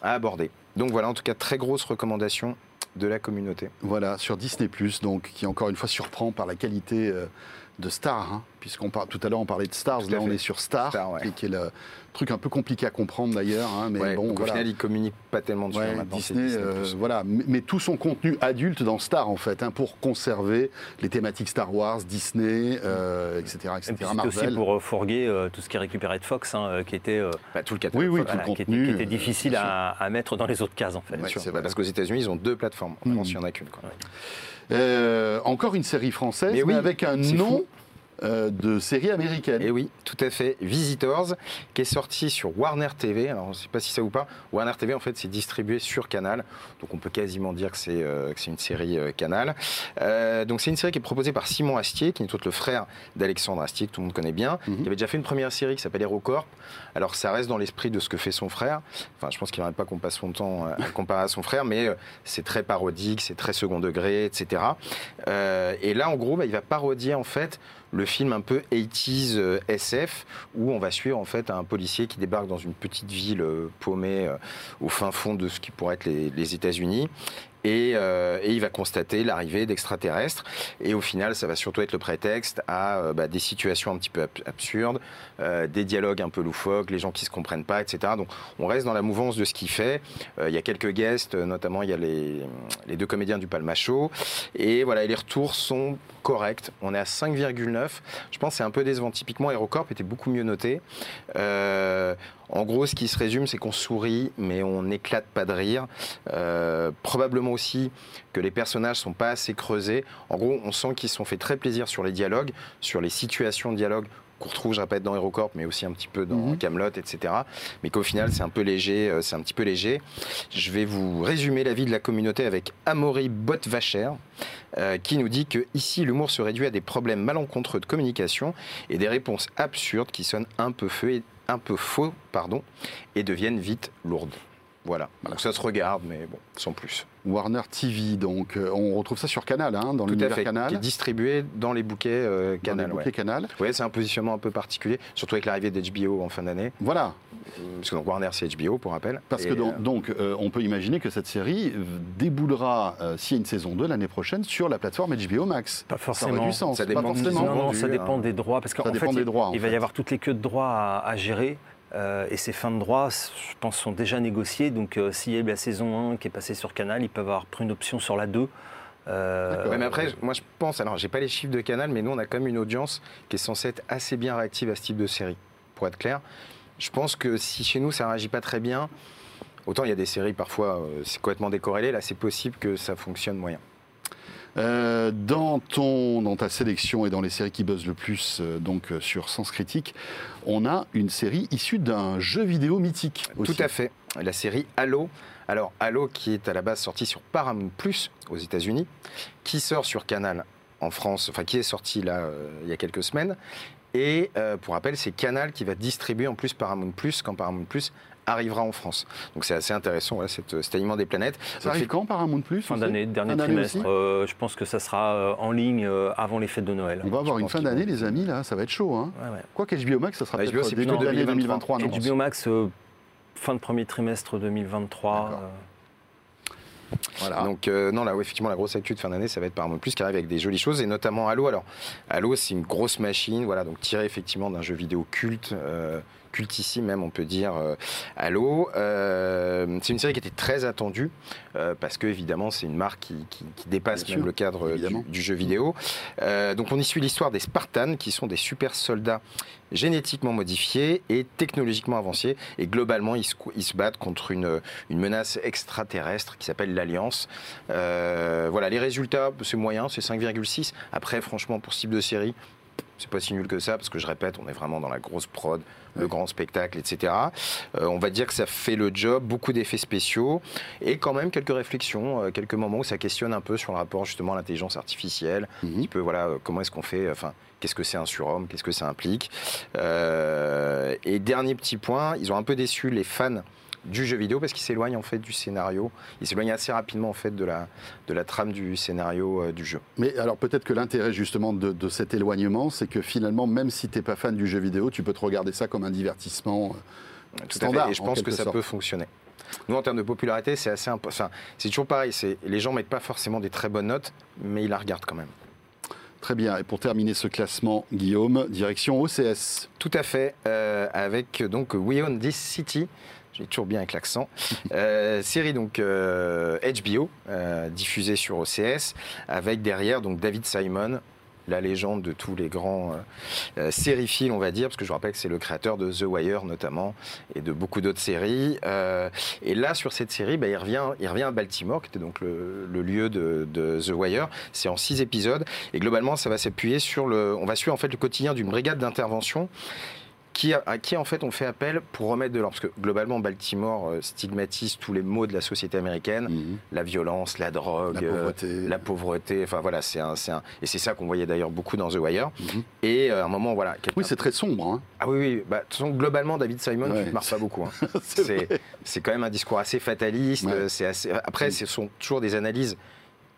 à aborder. Donc voilà, en tout cas, très grosse recommandation de la communauté. Voilà, sur Disney+, donc, qui encore une fois surprend par la qualité euh, de Star, hein, puisqu'on parle tout à l'heure on parlait de Stars, Tout là on est sur Star, Star, ouais. qui, est le truc un peu compliqué à comprendre d'ailleurs, hein, mais Ouais, bon, donc voilà. au final, ils communiquent pas tellement dessus Ouais, hein, maintenant. c'est Disney, Disney+. euh, voilà, mais, mais tout son contenu adulte dans Star en fait, hein, pour conserver les thématiques Star Wars, Disney, euh, etc., Et etc. puis c'était aussi Marvel. pour euh, fourguer euh, tout ce qui est récupéré de Fox, qui était, euh, Bah, tout le catalogue. Oui, oui, voilà, tout le qui était- contenu, qui était difficile à, à mettre dans les autres cases en fait. Ouais, sûr. c'est vrai. parce qu'aux États-Unis, ils ont deux plateformes. En. France, il n'y en a qu'une. Euh, encore une série française, Mais avec un nom fou. Euh, de série américaine. Et oui, tout à fait. Visitors, qui est sorti sur Warner TV. Alors, je ne sais pas si ça vous parle. Warner TV, en fait, c'est distribué sur Canal. Donc, on peut quasiment dire que c'est euh, une série euh, Canal. Euh, donc, c'est une série qui est proposée par Simon Astier, qui est autre le frère d'Alexandre Astier, que tout le monde connaît bien. Mhm. Il avait déjà fait une première série qui s'appelle HeroCorp. Alors, ça reste dans l'esprit de ce que fait son frère. Enfin, je pense qu'il n'arrête pas qu'on passe son temps à comparer à son frère, mais c'est très parodique, c'est très second degré, etc. Et là, en gros, bah, il va parodier, en fait, le film un peu 80s euh, SF où on va suivre en fait un policier qui débarque dans une petite ville euh, paumée euh, au fin fond de ce qui pourrait être les, les États-Unis Et, euh, et il va constater l'arrivée d'extraterrestres. Et au final, ça va surtout être le prétexte à euh, bah, des situations un petit peu ab- absurdes, euh, des dialogues un peu loufoques, les gens qui se comprennent pas, etc. Donc on reste dans la mouvance de ce qu'il fait. Il y a quelques guests, notamment il y a les, les deux comédiens du Palma Show. Et voilà, et les retours sont corrects. On est à 5,9. Je pense que c'est un peu décevant. Typiquement, Aerocorp était beaucoup mieux noté. En gros, ce qui se résume, c'est qu'on sourit, mais on n'éclate pas de rire. Euh, probablement aussi que les personnages sont pas assez creusés. En gros, on sent qu'ils se sont fait très plaisir sur les dialogues, sur les situations de dialogue qu'on retrouve, je répète, dans Aerocorp, mais aussi un petit peu dans Mhm. Camelot, etc. Mais qu'au final, c'est un peu léger. euh, C'est un petit peu léger. Je vais vous résumer l'avis de la communauté avec Amaury Bottvacher, euh, qui nous dit que ici, l'humour se réduit à des problèmes malencontreux de communication et des réponses absurdes qui sonnent un peu feu et un peu faux, pardon, et deviennent vite lourdes. Voilà. Donc ça se regarde, mais bon, sans plus. Warner TV, donc euh, on retrouve ça sur Canal, hein, dans Tout à l'univers fait. Canal. Qui est distribué dans les bouquets euh, dans Canal. les ouais. bouquets Canal. Ouais, c'est un positionnement un peu particulier, surtout avec l'arrivée d'HBO en fin d'année. Voilà, Parce que donc Warner, c'est HBO, pour rappel. parce Et, que donc, euh, donc, euh, on peut imaginer que cette série euh, déboulera, euh, s'il y a une saison 2 l'année prochaine, sur la plateforme HBO Max. Pas Ça aurait forcément. du sens, Ça pas dépend de- forcément. Non, non, ça hein. dépend des droits. Parce qu'en Ça dépend fait, des il- droits, en il va y avoir toutes les queues de droits à, à gérer. Euh, et ces fins de droits, je pense, sont déjà négociées. Donc, euh, s'il y a eu la saison 1 qui est passée sur Canal, ils peuvent avoir pris une option sur la 2. Euh. Ouais, mais après, moi je pense, alors j'ai pas les chiffres de Canal, mais nous on a quand même une audience qui est censée être assez bien réactive à ce type de série, pour être clair. Je pense que si chez nous ça réagit pas très bien, autant il y a des séries parfois c'est complètement décorrélé, là c'est possible que ça fonctionne moyen. Euh, dans, ton, dans ta sélection et dans les séries qui buzzent le plus, euh, donc euh, sur Sens Critique, on a une série issue d'un jeu vidéo mythique. Aussi. Tout à fait. La série Halo. Alors Halo qui est à la base sortie sur Paramount Plus aux États-Unis, qui sort sur Canal en France, enfin qui est sorti là euh, il y a quelques semaines. Et euh, pour rappel, c'est Canal qui va distribuer en plus Paramount Plus quand Paramount Plus arrivera en France. Donc c'est assez intéressant, voilà, cette- cet alignement des planètes. Ça Donc, arrive quand Paramount Plus Fin on sait d'année, dernier Fin d'année trimestre. aussi euh, je pense que ça sera euh, en ligne euh, avant les fêtes de Noël. On va avoir Je une fin d'année, les amis, là, ça va être chaud. Hein. Ouais, ouais. Quoi qu'HBO Max, ça sera HBO, peut-être c'est début plutôt de l'année 2023. 2023. non HBO Max, euh, fin de premier trimestre 2023. D'accord. euh, Voilà. Donc euh, non là ouais, effectivement la grosse actu de fin d'année ça va être Paramount Plus qui arrive avec des jolies choses et notamment Halo. Alors Halo c'est une grosse machine voilà donc tiré effectivement d'un jeu vidéo culte. euh, cultissime même on peut dire euh, Halo Euh, c'est une série qui était très attendue euh, parce que évidemment c'est une marque qui, qui- qui dépasse Bien même sûr, le cadre du, du jeu vidéo. Donc on y suit l'histoire des Spartans qui sont des super soldats génétiquement modifiés et technologiquement avancés. Et globalement ils se, ils se battent contre une, une menace extraterrestre qui s'appelle l'Alliance. Euh, voilà, les résultats, c'est moyen, c'est 5,6. Après, franchement, pour ce type de série, c'est pas si nul que ça, parce que je répète, on est vraiment dans la grosse prod, le grand spectacle, etc. Euh, on va dire que ça fait le job, beaucoup d'effets spéciaux, et quand même quelques réflexions, euh, quelques moments où ça questionne un peu sur le rapport justement à l'intelligence artificielle, un Mhm. petit peu, voilà, euh, comment est-ce qu'on fait, enfin, qu'est-ce que c'est un surhomme, qu'est-ce que ça implique. Et dernier petit point, ils ont un peu déçu les fans du jeu vidéo parce qu'ils s'éloignent en fait du scénario. Ils s'éloignent assez rapidement en fait de la, de la trame du scénario euh, du jeu. Mais alors peut-être que l'intérêt justement de, de cet éloignement, c'est que finalement, même si tu n'es pas fan du jeu vidéo, tu peux te regarder ça comme un divertissement. euh, Tout Standard, à fait. Et je en pense que ça sorte. peut fonctionner. Nous, en termes de popularité, c'est assez impo- enfin, c'est toujours pareil. Les gens mettent pas forcément des très bonnes notes, mais ils la regardent quand même. Très bien. Et pour terminer ce classement, Guillaume, direction OCS. Tout à fait, euh, avec donc We Own This City. J'ai toujours bien avec l'accent. Euh, série donc euh, HBO, euh, diffusée sur OCS, avec derrière donc David Simon, la légende de tous les grands euh, euh, sériphiles, on va dire, parce que je vous rappelle que c'est le créateur de The Wire notamment et de beaucoup d'autres séries. Euh, et là, sur cette série, bah, il, revient, il revient à Baltimore, qui était donc le, le lieu de, de The Wire. C'est en six épisodes et globalement, ça va s'appuyer sur le. On va suivre en fait le quotidien d'une brigade d'intervention qui, à qui en fait on fait appel pour remettre de l'ordre. Parce que globalement, Baltimore euh, stigmatise tous les maux de la société américaine, Mhm. la violence, la drogue, La euh, pauvreté. la pauvreté. Enfin voilà, c'est un, un- et c'est ça qu'on voyait d'ailleurs beaucoup dans The Wire. Mhm. Et euh, à un moment, voilà. Oui, c'est très sombre. hein. ah oui, oui. Bah, de toute façon, globalement, David Simon, Ouais. tu ne marques pas beaucoup. hein. C'est quand même un discours assez fataliste. Ouais. C'est assez... Après, Mm. ce sont toujours des analyses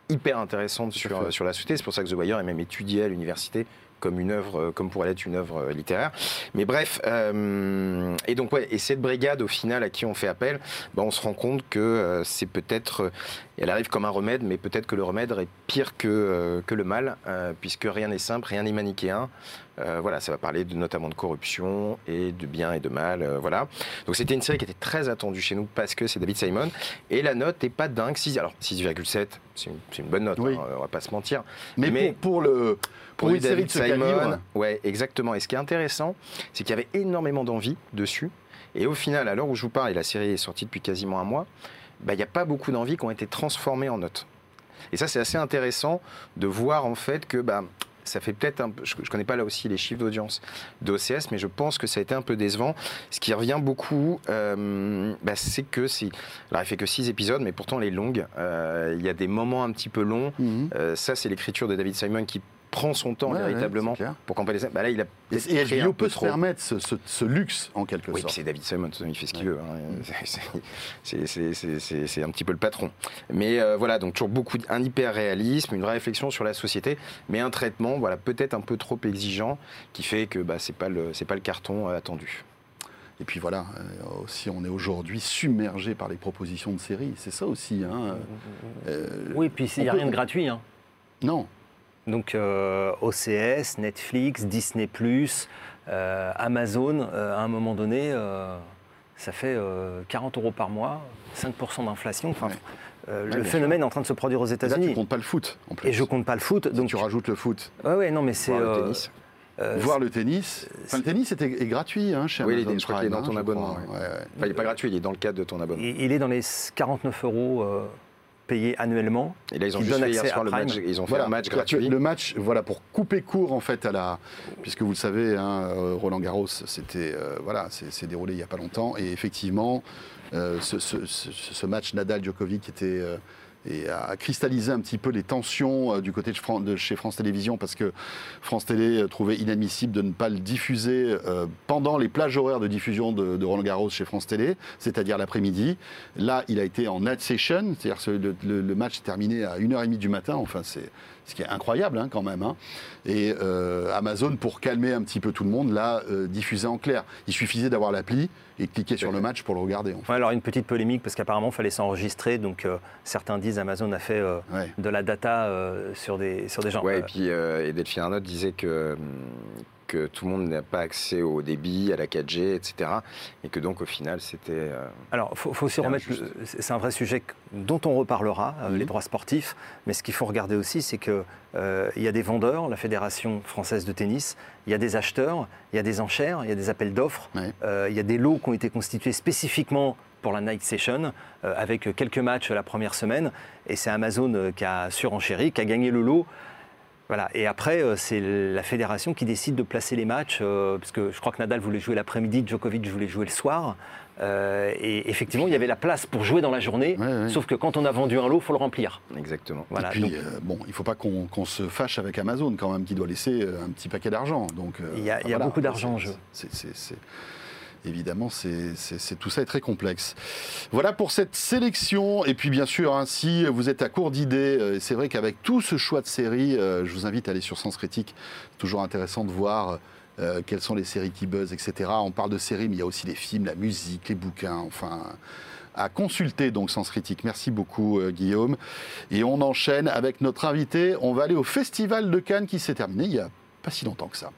hyper intéressantes sur, sur la société. C'est pour ça que The Wire est même étudié à l'université comme une œuvre, comme pourrait l'être une œuvre littéraire. Mais bref, et donc ouais, et cette brigade au final à qui on fait appel, ben, on se rend compte que c'est peut-être, elle arrive comme un remède, mais peut-être que le remède est pire que, que le mal, puisque rien n'est simple, rien n'est manichéen. Euh, voilà, ça va parler de, notamment de corruption et de bien et de mal. Euh, voilà. Donc c'était une série qui était très attendue chez nous parce que c'est David Simon. Et la note n'est pas dingue. 6, alors 6,7, c'est une, bonne note, oui. hein, on va pas se mentir. Mais, pour, le, pour, une série de Simon, ouais, exactement. Et ce qui est intéressant, c'est qu'il y avait énormément d'envie dessus. Et au final, à l'heure où je vous parle, et la série est sortie depuis quasiment un mois, bah, il n'y a pas beaucoup d'envies qui ont été transformées en notes. Et ça, c'est assez intéressant de voir en fait que bah, ça fait peut-être un peu, je, ne connais pas là aussi les chiffres d'audience d'OCS, mais je pense que ça a été un peu décevant. Ce qui revient beaucoup, euh, bah, c'est que c'est, alors il fait que six épisodes, mais pourtant les longues. Euh, il y a des moments un petit peu longs. Mhm. Euh, ça, c'est l'écriture de David Simon qui prend son temps véritablement pour campagner ça. Bah là, il a et, HBO peut se permettre ce, luxe en quelque oui, sorte. c'est David Simon, il fait ce qu'il veut. Hein. C'est un petit peu le patron. Mais euh, voilà, donc toujours beaucoup un hyper réalisme, une vraie réflexion sur la société, mais un traitement, voilà, peut-être un peu trop exigeant, qui fait que bah, c'est pas le c'est pas le carton euh, attendu. Et puis voilà, euh, aussi on est aujourd'hui submergé par les propositions de séries, c'est ça aussi. Hein. oui, puis il n'y a rien de gratuit. Hein. Non, donc euh, OCS, Netflix, Disney euh, Amazon, euh, à un moment donné, ça fait 40 euros par mois, 5% d'inflation. Enfin, le phénomène est en train de se produire aux États-Unis. Tu comptes pas le foot. En plus. Et je compte pas le foot. donc tu rajoutes le foot. Ouais, ouais, non, mais c'est. le tennis. Voir le tennis. le tennis est, gratuit hein, chez oui, Amazon je crois qu'il est dans ton hein, abonnement. il n'est pas gratuit, il est dans le cadre de ton abonnement. Il, est dans les 49 euros payé annuellement. Et là, ils ont juste fait hier soir le match. Ils ont fait un match gratuit. Le match, voilà, pour couper court en fait à la, puisque vous le savez, hein, euh, Roland Garros, c'était, euh, voilà, c'est déroulé il n'y a pas longtemps, et effectivement, euh, ce, ce, match Nadal-Djokovic était et a cristallisé un petit peu les tensions euh, du côté de, chez France Télévisions parce que France Télé euh, trouvait inadmissible de ne pas le diffuser euh, pendant les plages horaires de diffusion de, Roland Garros chez France Télé, c'est-à-dire l'après-midi. Là, il a été en night session, c'est-à-dire que le, match est terminé à 1h30 du matin. Enfin, ce qui est incroyable hein, quand même. Hein. Et euh, Amazon, pour calmer un petit peu tout le monde, l'a euh, diffusé en clair. Il suffisait d'avoir l'appli et de cliquer sur le match pour le regarder. alors une petite polémique, parce qu'apparemment, il fallait s'enregistrer. Donc euh, certains disent Amazon a fait de la data sur, des, sur des gens. Oui, et puis et Delphine Arnaud disait que que tout le monde n'a pas accès au débit, à la 4G, etc. Et que donc au final c'était. Euh, Alors il faut, aussi remettre. C'est un vrai sujet dont on reparlera, euh, les droits sportifs. Mais ce qu'il faut regarder aussi, c'est qu'il euh, y a des vendeurs, la Fédération française de tennis, il y a des acheteurs, il y a des enchères, il y a des appels d'offres, il y a des lots qui ont été constitués spécifiquement pour la Night Session, avec quelques matchs la première semaine. Et c'est Amazon qui a surenchéri, qui a gagné le lot. Voilà. Et après, euh, c'est la fédération qui décide de placer les matchs, euh, parce que je crois que Nadal voulait jouer l'après-midi, Djokovic voulait jouer le soir. Euh, et effectivement, il y avait la place pour jouer dans la journée, sauf que quand on a vendu un lot, il faut le remplir. Exactement. Voilà, et puis, bon, il ne faut pas qu'on se fâche avec Amazon quand même, qui doit laisser un petit paquet d'argent. Donc, il y a, il y a beaucoup d'argent en jeu. C'est évidemment, c'est, tout ça est très complexe. Voilà pour cette sélection. Et puis, bien sûr, hein, si vous êtes à court d'idées, euh, c'est vrai qu'avec tout ce choix de séries, euh, je vous invite à aller sur Sens Critique. Toujours intéressant de voir euh, quelles sont les séries qui buzzent, etc. On parle de séries, mais il y a aussi les films, la musique, les bouquins, enfin à consulter donc Sens Critique. Merci beaucoup Guillaume. Et on enchaîne avec notre invité. On va aller au Festival de Cannes qui s'est terminé il n'y a pas si longtemps que ça.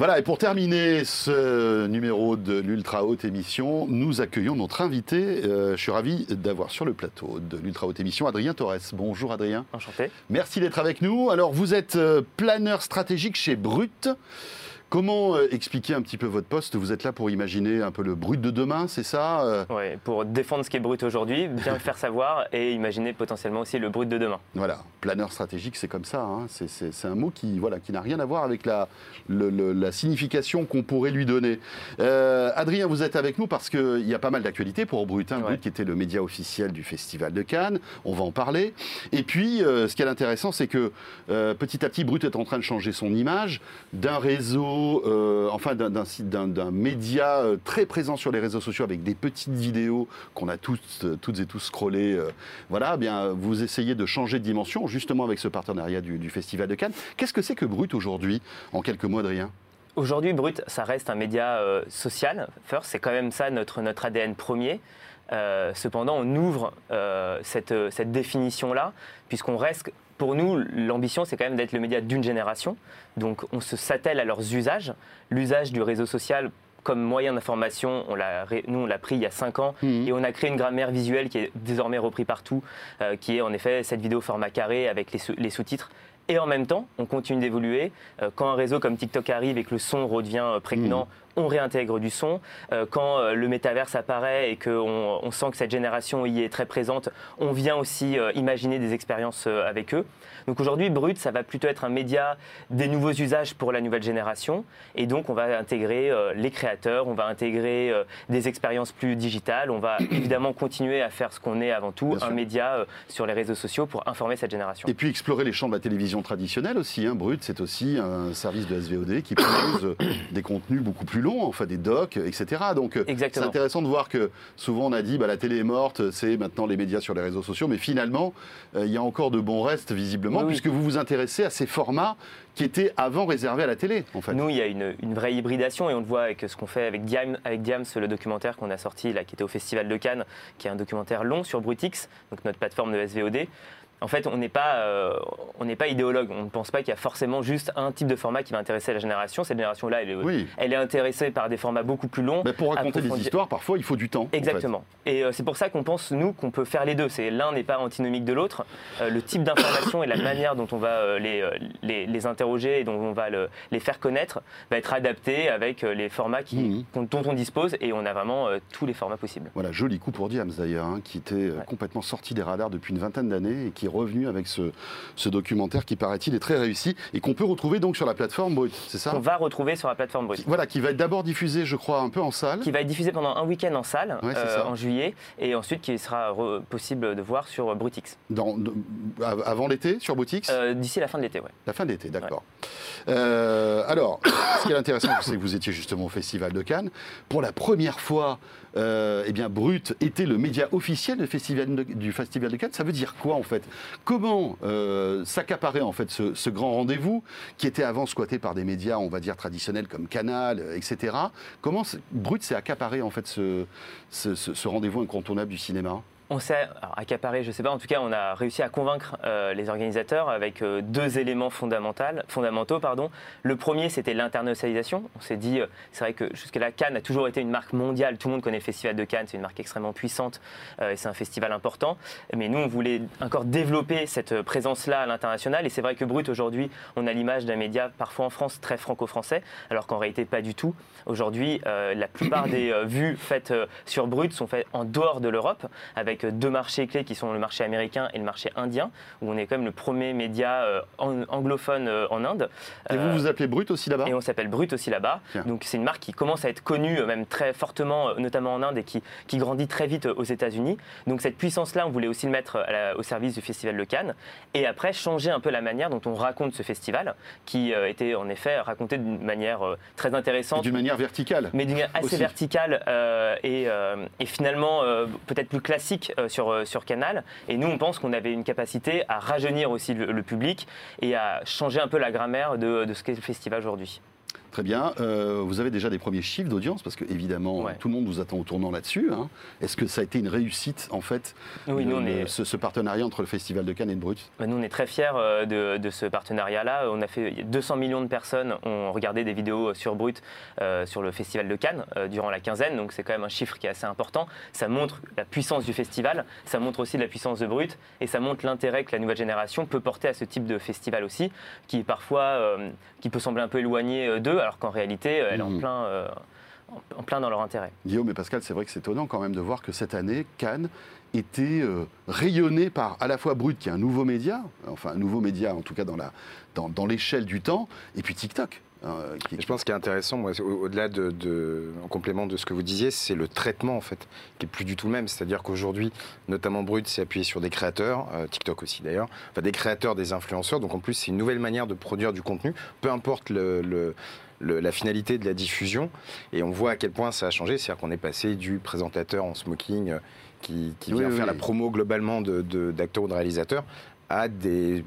Voilà, et pour terminer ce numéro de l'Ultra Haute Émission, nous accueillons notre invité. Euh, je suis ravi d'avoir sur le plateau de l'Ultra Haute Émission Adrien Torres. Bonjour Adrien. Enchanté. Merci d'être avec nous. Alors, vous êtes euh, planeur stratégique chez Brut. Comment euh, expliquer un petit peu votre poste? Vous êtes là pour imaginer un peu le brut de demain, c'est ça euh? Oui, pour défendre ce qui est brut aujourd'hui, bien le faire savoir et imaginer potentiellement aussi le brut de demain. Voilà, planeur stratégique, c'est comme ça. Hein. C'est un mot qui voilà, qui n'a rien à voir avec la, la signification qu'on pourrait lui donner. Euh, Adrien, vous êtes avec nous parce qu'il y a pas mal d'actualités pour Brut, hein, Brut qui était le média officiel du Festival de Cannes. On va en parler. Et puis, ce qui est intéressant, c'est que petit à petit, Brut est en train de changer son image d'un réseau euh, enfin d'un- site- d'un média euh, très présent sur les réseaux sociaux avec des petites vidéos qu'on a toutes, euh, toutes et tous scrollées. voilà, eh bien, vous essayez de changer de dimension justement avec ce partenariat du, Festival de Cannes. Qu'est-ce que c'est que Brut aujourd'hui, en quelques mots, Adrien? Aujourd'hui, Brut, ça reste un média social. First, c'est quand même ça notre, notre ADN premier. Cependant, on ouvre cette, cette définition-là, puisqu'on reste. Pour nous, l'ambition, c'est quand même d'être le média d'une génération. Donc, on se s'attelle à leurs usages. L'usage du réseau social comme moyen d'information, on nous, on l'a pris il y a 5 ans Mhm. et on a créé une grammaire visuelle qui est désormais reprise partout, euh, qui est en effet cette vidéo format carré avec les, sous- les sous-titres. Et en même temps, on continue d'évoluer. Euh, quand un réseau comme TikTok arrive et que le son redevient euh, prégnant, on réintègre du son. Euh, quand euh, le métaverse apparaît et qu'on on sent que cette génération y est très présente, on vient aussi euh, imaginer des expériences avec eux. Donc aujourd'hui, Brut, ça va plutôt être un média des nouveaux usages pour la nouvelle génération. Et donc, on va intégrer les créateurs, on va intégrer des expériences plus digitales. On va évidemment continuer à faire ce qu'on est avant tout, Bien un sûr. média sur les réseaux sociaux pour informer cette génération. Et puis explorer les champs de la télévision traditionnelle aussi. Hein. Brut, c'est aussi un service de SVOD qui propose des contenus beaucoup plus longs, enfin des docs, etc. Donc euh, c'est intéressant de voir que souvent on a dit bah, la télé est morte, c'est maintenant les médias sur les réseaux sociaux, mais finalement euh, il y a encore de bons restes visiblement, Oui, oui. puisque vous vous intéressez à ces formats qui étaient avant réservés à la télé, en fait. Nous, il y a une, une vraie hybridation et on le voit avec ce qu'on fait avec Diam, avec Diams, le documentaire qu'on a sorti, là, qui était au Festival de Cannes, qui est un documentaire long sur Brutix, donc notre plateforme de SVOD. En fait, on n'est pas, euh, on n'est pas idéologue. On ne pense pas qu'il y a forcément juste un type de format qui va intéresser la génération. Cette génération-là, elle, est- Oui. elle est intéressée par des formats beaucoup plus longs. Mais pour raconter des histoires, parfois il faut du temps. en fait. Exactement. Et euh, c'est pour ça qu'on pense, nous, qu'on peut faire les deux. C'est l'un n'est pas antinomique de l'autre. Euh, le type d'information et la manière dont on va les, les, les interroger et dont on va le- les faire connaître va être adapté avec les formats qui, Mhm. dont on dispose et on a vraiment tous les formats possibles. Voilà, joli coup pour Diams d'ailleurs, hein, qui était Ouais. complètement sorti des radars depuis une vingtaine d'années et qui revenu avec ce, ce documentaire qui paraît-il est très réussi et qu'on peut retrouver donc sur la plateforme Brut, c'est ça On va retrouver sur la plateforme Brut. Voilà, qui va être d'abord diffusé, je crois, un peu en salle. Qui va être diffusé pendant un week-end en salle, Ouais, euh, en juillet, et ensuite qui sera re- possible de voir sur Brutix. Dans- avant l'été, sur Boutix Euh, D'ici la fin de l'été, ouais. La fin de l'été, d'accord. Euh, alors, ce qui est intéressant, c'est que vous étiez justement au Festival de Cannes. Pour la première fois, euh, eh bien, Brut était le média officiel du Festival de, Cannes. Ça veut dire quoi, en fait? Comment euh, s'accaparer, en fait, ce, grand rendez-vous qui était avant squatté par des médias, on va dire, traditionnels comme Canal, euh, etc. Comment Brut s'est accaparé, en fait, ce rendez-vous incontournable du cinéma? On s'est accaparé, je sais pas, en tout cas, on a réussi à convaincre euh, les organisateurs avec euh, deux éléments fondamentaux. Le premier, c'était l'internationalisation. On s'est dit, euh, c'est vrai que jusque-là, Cannes a toujours été une marque mondiale. Tout le monde connaît le Festival de Cannes, c'est une marque extrêmement puissante et c'est un festival important. Mais nous, on voulait encore développer cette présence-là à l'international. Et c'est vrai que Brut, aujourd'hui, on a l'image d'un média parfois en France très franco-français, alors qu'en réalité, pas du tout. Aujourd'hui, la plupart des vues faites sur Brut sont faites en dehors de l'Europe, avec euh, deux marchés clés qui sont le marché américain et le marché indien, où on est quand même le premier média euh, an- anglophone euh, en Inde. Et vous vous appelez Brut aussi là-bas? et on s'appelle Brut aussi là-bas. Donc c'est une marque qui commence à être connue, même très fortement, notamment en Inde, et qui, qui grandit très vite aux États-Unis. Donc cette puissance-là, on voulait aussi le mettre la- au service du Festival de Cannes. Et après, changer un peu la manière dont on raconte ce festival, qui était en effet raconté d'une manière très intéressante D'une manière verticale. mais d'une manière assez Aussi. verticale euh, et, euh, et finalement euh, peut-être plus classique euh, sur, euh, sur Canal. Et nous, on pense qu'on avait une capacité à rajeunir aussi le, le public et à changer un peu la grammaire de, de ce qu'est le festival aujourd'hui. Très bien. Euh, vous avez déjà des premiers chiffres d'audience parce que évidemment Ouais. tout le monde vous attend au tournant là-dessus. hein. Est-ce que ça a été une réussite en fait Oui, le- nous, on le- est, ce, ce partenariat entre le Festival de Cannes et de Brut? Bah, Nous, on est très fiers euh, de, de ce partenariat-là. On a fait 200 millions de personnes ont regardé des vidéos sur Brut euh, sur le Festival de Cannes euh, durant la quinzaine. Donc, c'est quand même un chiffre qui est assez important. Ça montre la puissance du festival, ça montre aussi la puissance de Brut et ça montre l'intérêt que la nouvelle génération peut porter à ce type de festival aussi, qui parfois qui peut sembler un peu éloigné euh, alors qu'en réalité, euh, elle est en Mhm. plein, euh, en- plein dans leur intérêt. Guillaume et Pascal, c'est vrai que c'est étonnant quand même de voir que cette année, Cannes était euh, rayonné par à la fois Brut, qui est un nouveau média, enfin un nouveau média en tout cas dans la- dans, dans l'échelle du temps, et puis TikTok. euh, qui- Je pense qu'il est intéressant, au- au-delà de, de- en complément de ce que vous disiez, c'est le traitement en fait, qui est plus du tout le même. C'est-à-dire qu'aujourd'hui, notamment Brut s'est appuyé sur des créateurs, euh, TikTok aussi d'ailleurs, enfin des créateurs, des influenceurs. Donc en plus, c'est une nouvelle manière de produire du contenu, peu importe le- le- le- la finalité de la diffusion. Et on voit à quel point ça a changé. C'est-à-dire qu'on est passé du présentateur en smoking euh, qui, qui Oui, vient oui, faire oui. la promo globalement de- de- d'acteurs ou de réalisateurs à des,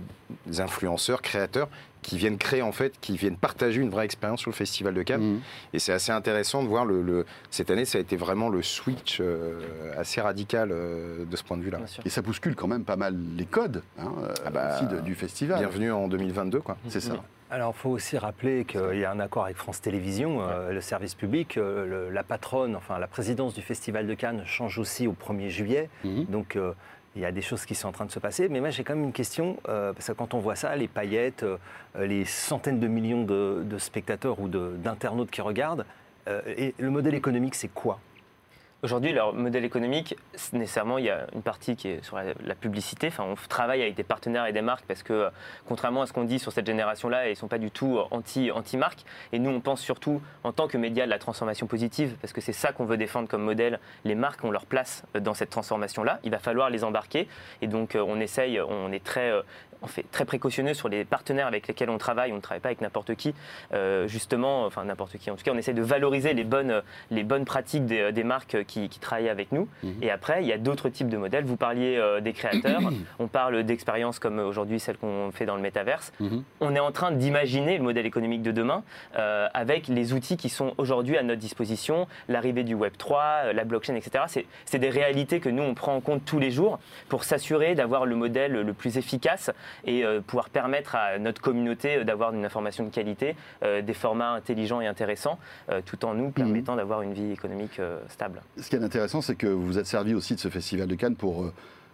influenceurs, créateurs qui viennent créer en fait, qui viennent partager une vraie expérience sur le Festival de Cannes. Mhm. Et c'est assez intéressant de voir le, le- cette année, ça a été vraiment le switch euh, assez radical euh, de ce point de vue-là. Et ça bouscule quand même pas mal les codes hein, Ah bah, aussi de- du festival. Bienvenue en 2022, quoi. C'est ça. Alors, il faut aussi rappeler qu'il y a un accord avec France Télévisions, euh, le service public. euh, le- la patronne, enfin la présidence du Festival de Cannes change aussi au 1er juillet. Mhm. Donc, euh, il y a des choses qui sont en train de se passer. Mais moi, j'ai quand même une question, euh, parce que quand on voit ça, les paillettes, euh, les centaines de millions de, de spectateurs ou d'internautes qui regardent, euh, et le modèle économique, c'est quoi? Aujourd'hui, leur modèle économique, nécessairement, il y a une partie qui est sur la, publicité. Enfin, on travaille avec des partenaires et des marques parce que, euh, contrairement à ce qu'on dit sur cette génération-là, ils ne sont pas du tout euh, anti, anti-marque. Et nous, on pense surtout en tant que média de la transformation positive, parce que c'est ça qu'on veut défendre comme modèle. Les marques ont leur place euh, dans cette transformation-là. Il va falloir les embarquer. Et donc, on essaye, on est très on fait très précautionneux sur les partenaires avec lesquels on travaille. On ne travaille pas avec n'importe qui, euh, justement, enfin n'importe qui. En tout cas, on essaie de valoriser les bonnes, les bonnes pratiques des, des marques qui, qui travaillent avec nous. Mhm. Et après, il y a d'autres types de modèles. Vous parliez euh, des créateurs. on parle d'expériences comme aujourd'hui celle qu'on fait dans le métaverse. Mhm. On est en train d'imaginer le modèle économique de demain euh, avec les outils qui sont aujourd'hui à notre disposition, l'arrivée du Web 3, euh, la blockchain, etc. C'est des réalités que nous, on prend en compte tous les jours pour s'assurer d'avoir le modèle le plus efficace et euh, pouvoir permettre à notre communauté euh, d'avoir une information de qualité, euh, des formats intelligents et intéressants, tout en nous permettant d'avoir une vie économique stable. Ce qui est intéressant, c'est que vous vous êtes servi aussi de ce festival de Cannes pour,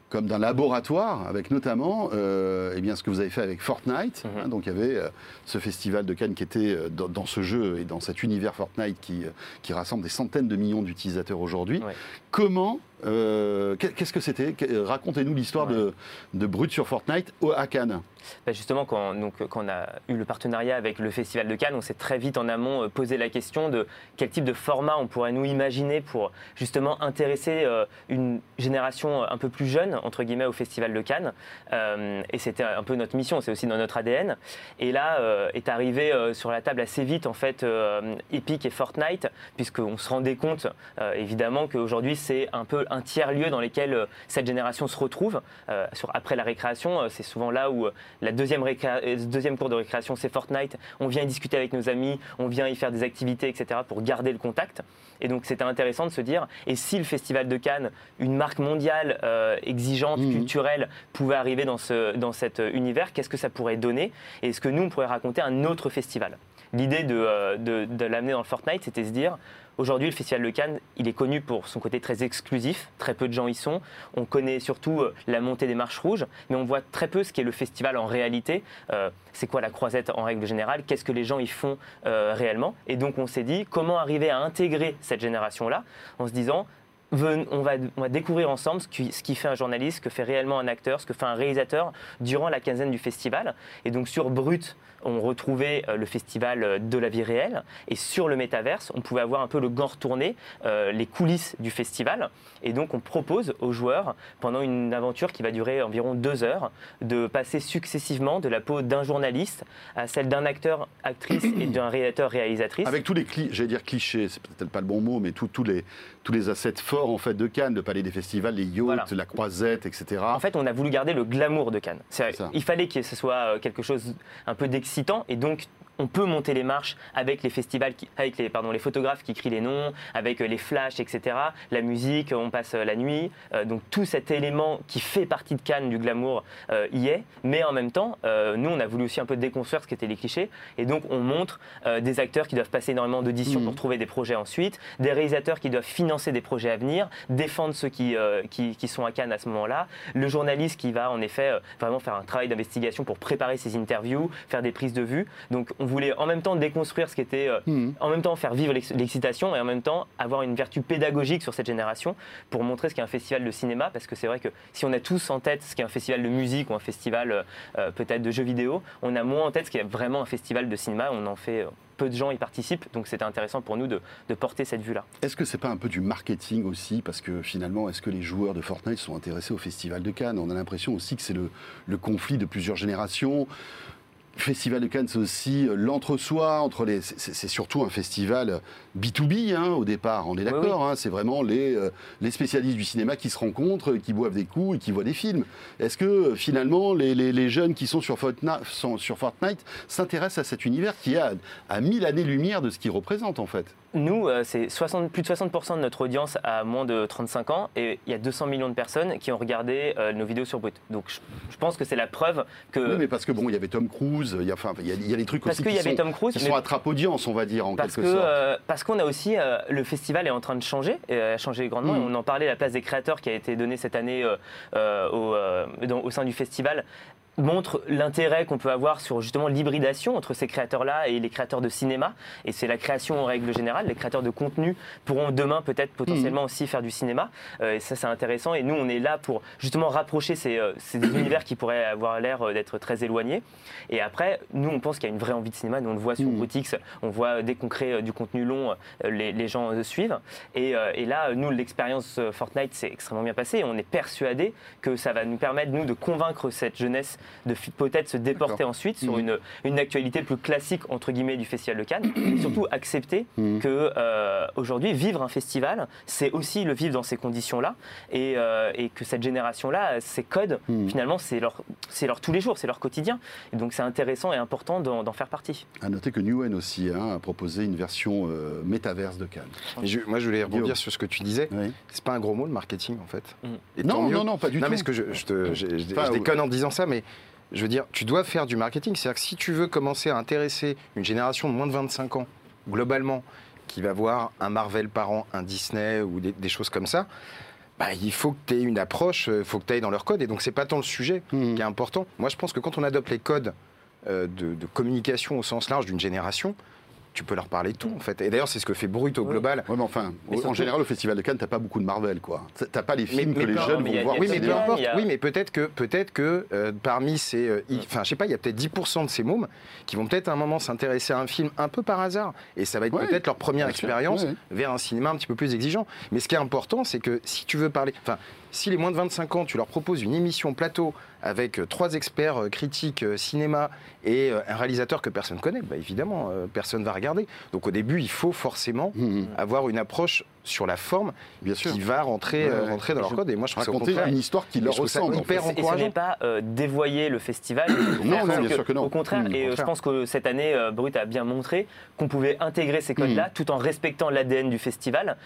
comme d'un laboratoire, avec notamment euh, eh bien, ce que vous avez fait avec Fortnite. Mhm. hein. donc il y avait euh, ce festival de Cannes qui était euh, dans, dans ce jeu et dans cet univers Fortnite qui, qui rassemble des centaines de millions d'utilisateurs aujourd'hui. Ouais. Comment, euh, qu'est- qu'est-ce que c'était? Que- Racontez-nous l'histoire de, Brut sur Fortnite à Cannes. Bah, justement, quand, donc, quand on a eu le partenariat avec le Festival de Cannes, on s'est très vite en amont euh, posé la question de quel type de format on pourrait nous imaginer pour justement intéresser euh, une génération un peu plus jeune, entre guillemets, au Festival de Cannes. Euh, et c'était un peu notre mission, c'est aussi dans notre ADN. Et là euh, est arrivé euh, sur la table assez vite, en fait, euh, Epic et Fortnite, puisqu'on se rendait compte, euh, évidemment, qu'aujourd'hui, c'est un peu un tiers-lieu dans lequel euh, cette génération se retrouve. Euh, sur, après la récréation, euh, c'est souvent là où la deuxième, récré- deuxième cours de récréation, c'est Fortnite. On vient y discuter avec nos amis, on vient y faire des activités, etc., pour garder le contact. Et donc, c'était intéressant de se dire, et si le Festival de Cannes, une marque mondiale euh, exigeante, Mhm. culturelle, pouvait arriver dans, ce, dans cet univers, qu'est-ce que ça pourrait donner Et est-ce que nous, on pourrait raconter un autre festival? L'idée de, euh, de, de l'amener dans le Fortnite, c'était se dire, Aujourd'hui, le Festival de Cannes, il est connu pour son côté très exclusif. Très peu de gens y sont. On connaît surtout euh, la montée des marches rouges, mais on voit très peu ce qu'est le festival en réalité. Euh, c'est quoi la croisette en règle générale? Qu'est-ce que les gens y font euh, réellement? Et donc, on s'est dit comment arriver à intégrer cette génération-là en se disant Ven- on va, on va découvrir ensemble ce qui, ce qui fait un journaliste, ce que fait réellement un acteur, ce que fait un réalisateur durant la quinzaine du festival. Et donc sur Brut, on retrouvait euh, le festival euh, de la vie réelle. Et sur le métaverse, on pouvait avoir un peu le gant retourné, euh, les coulisses du festival. Et donc on propose aux joueurs, pendant une aventure qui va durer environ deux heures, de passer successivement de la peau d'un journaliste à celle d'un acteur, actrice et d'un réalisateur, réalisatrice. Avec tous les j'allais dire clichés, c'est peut-être pas le bon mot, mais tous- les, tous les assets forts en fait de Cannes, le palais des festivals, les yachts, Voilà. la croisette, etc. En fait, on a voulu garder le glamour de Cannes. Il fallait que ce soit quelque chose un peu d'excitant et donc on peut monter les marches avec les festivals, qui- avec les, pardon, les photographes qui crient les noms, avec euh, les flashs, etc. La musique, on passe euh, la nuit. Euh, donc tout cet élément qui fait partie de Cannes, du glamour, euh, y est. Mais en même temps, euh, nous, on a voulu aussi un peu déconstruire ce qu'étaient les clichés. Et donc on montre euh, des acteurs qui doivent passer énormément d'auditions pour trouver des projets ensuite, des réalisateurs qui doivent financer des projets à venir, défendre ceux qui, euh, qui, qui sont à Cannes à ce moment-là, le journaliste qui va en effet euh, vraiment faire un travail d'investigation pour préparer ses interviews, faire des prises de vue. Donc on voulait en même temps déconstruire ce qui était, euh, Mhm. en même temps faire vivre l'ex- l'excitation et en même temps avoir une vertu pédagogique sur cette génération pour montrer ce qu'est un festival de cinéma parce que c'est vrai que si on a tous en tête ce qu'est un festival de musique ou un festival euh, euh, peut-être de jeux vidéo, on a moins en tête ce qu'est vraiment un festival de cinéma, on en fait peu de gens y participent. Donc c'était intéressant pour nous de, porter cette vue-là. Est-ce que c'est pas un peu du marketing aussi? Parce que finalement, est-ce que les joueurs de Fortnite sont intéressés au Festival de Cannes? On a l'impression aussi que c'est le, le conflit de plusieurs générations. Festival de Cannes, aussi euh, l'entre-soi entre les. C'est surtout un festival B2B hein, au départ, on est d'accord. Hein, c'est vraiment les, euh, les spécialistes du cinéma qui se rencontrent, qui boivent des coups et qui voient des films. Est-ce que euh, finalement les, les, jeunes qui sont sur Fortnite s'intéressent à cet univers qui a à mille années-lumière de ce qu'il représente en fait? Nous, euh, c'est plus de 60% de notre audience à moins de 35 ans et il y a 200 millions de personnes qui ont regardé euh, nos vidéos sur Brut. Donc je, pense que c'est la preuve que. Oui, mais parce que bon, il y avait Tom Cruise, il y a, enfin, il y a, des trucs aussi qui, y avait sont, Tom Cruise, qui sont attrape audience, on va dire en parce quelque que, sorte. Parce qu'on a aussi le festival est en train de changer, et a changé grandement. Mm. on en parlait, la place des créateurs qui a été donnée cette année au, au sein du festival montre l'intérêt qu'on peut avoir sur justement l'hybridation entre ces créateurs-là et les créateurs de cinéma. Et c'est la création en règle générale. Les créateurs de contenu pourront demain peut-être potentiellement mmh. aussi faire du cinéma. Euh, et ça, c'est intéressant. Et nous, on est là pour justement rapprocher ces, euh, univers qui pourraient avoir l'air euh, d'être très éloignés. Et après, nous, on pense qu'il y a une vraie envie de cinéma. Nous, on le voit sur mmh. Brutix. On voit dès qu'on crée du contenu long, les, gens suivent. Et, et là, nous, l'expérience Fortnite s'est extrêmement bien passée. On est persuadé que ça va nous permettre, nous, de convaincre cette jeunesse de peut-être se déporter ensuite sur mmh. une, une actualité plus classique entre guillemets du festival de Cannes. surtout accepter mmh. que euh, aujourd'hui vivre un festival, c'est aussi le vivre dans ces conditions-là et, euh, et, que cette génération-là, ces codes, mmh. finalement, c'est leur, c'est leur tous les jours, c'est leur quotidien. Et donc c'est intéressant et important d'en, faire partie. À noter que Newen aussi hein, a proposé une version euh, métaverse de Cannes. moi, je voulais rebondir sur ce que tu disais. C'est pas un gros mot le marketing en fait. non, non, non, pas du tout. Non, mais ce que je, je, te, je, je déconne en disant ça, mais je veux dire, tu dois faire du marketing. C'est-à-dire que si tu veux commencer à intéresser une génération de moins de 25 ans, globalement, qui va voir un Marvel par an, un Disney ou des, choses comme ça, bah, il faut que tu aies une approche, il euh, faut que tu ailles dans leur code. Et donc, c'est pas tant le sujet mmh. qui est important. Moi, je pense que quand on adopte les codes euh, de, communication au sens large d'une génération, tu peux leur parler de tout en fait. Et d'ailleurs, c'est ce que fait Brut au global. Oui, mais enfin, en général, au Festival de Cannes, t'as pas beaucoup de Marvel, quoi. T'as pas les films que les jeunes vont voir. Oui, mais peu importe. Oui, mais peut-être que, peut-être que euh, parmi ces, euh, enfin, je sais pas, il y a peut-être 10% de ces mômes qui vont peut-être à un moment s'intéresser à un film un peu par hasard, et ça va être peut-être leur première expérience vers un cinéma un petit peu plus exigeant. Mais ce qui est important, c'est que si tu veux parler, enfin, si les moins de 25 ans, tu leur proposes une émission plateau avec euh, trois experts euh, critiques euh, cinéma et un réalisateur que personne ne connaît, bah évidemment, personne ne va regarder. Donc au début, il faut forcément mmh, mmh. avoir une approche sur la forme Bien sûr. qui va rentrer, rentrer dans leur code. Et moi, je raconter une histoire qui leur ressemble. Hyper et, ce n'est pas dévoyer le festival. non, non, bien sûr que non. Au contraire, mmh, et je pense que cette année, Brut a bien montré qu'on pouvait intégrer ces codes-là tout en respectant l'ADN du festival.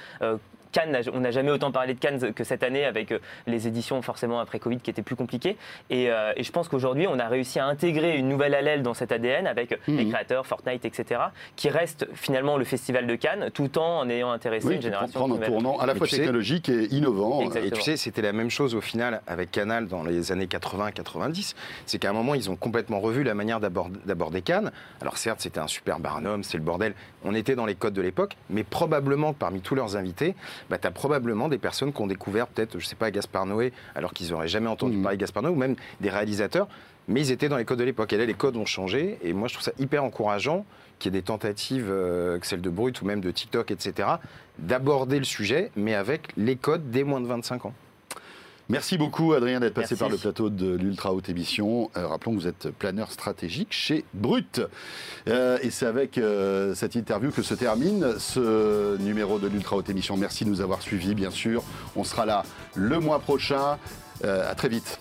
Cannes, on n'a jamais autant parlé de Cannes que cette année avec euh, les éditions forcément après Covid qui étaient plus compliquées. Euh, et, je pense qu'aujourd'hui, on a réussi à intégrer une nouvelle allèle dans cet ADN avec euh, les créateurs, Fortnite, etc., qui reste finalement le festival de Cannes, tout en ayant intéressé une génération. Prendre un tournant à la fois technologique et innovant. Et tu sais, c'était la même chose au final avec Canal dans les années 80-90. C'est qu'à un moment, ils ont complètement revu la manière d'aborder Cannes. Alors certes, c'était un super barnum, c'est le bordel. On était dans les codes de l'époque, mais probablement parmi tous leurs invités, bah, tu as probablement des personnes qui ont découvert peut-être, je sais pas, Gaspard Noé, alors qu'ils n'auraient jamais entendu mmh. parler de Gaspard Noé, ou même des réalisateurs, mais ils étaient dans les codes de l'époque. Et là, les codes ont changé, et moi, je trouve ça hyper encourageant qu'il y ait des tentatives, euh, que celle de Brut ou même de TikTok, etc., d'aborder le sujet, mais avec les codes des moins de 25 ans. Merci beaucoup Adrien d'être passé par le plateau de l'Ultra Haute Émission. Euh, rappelons que vous êtes planeur stratégique chez Brut. Euh, et c'est avec euh, cette interview que se termine ce numéro de l'Ultra Haute Émission. Merci de nous avoir suivis bien sûr. On sera là le mois prochain. à très vite.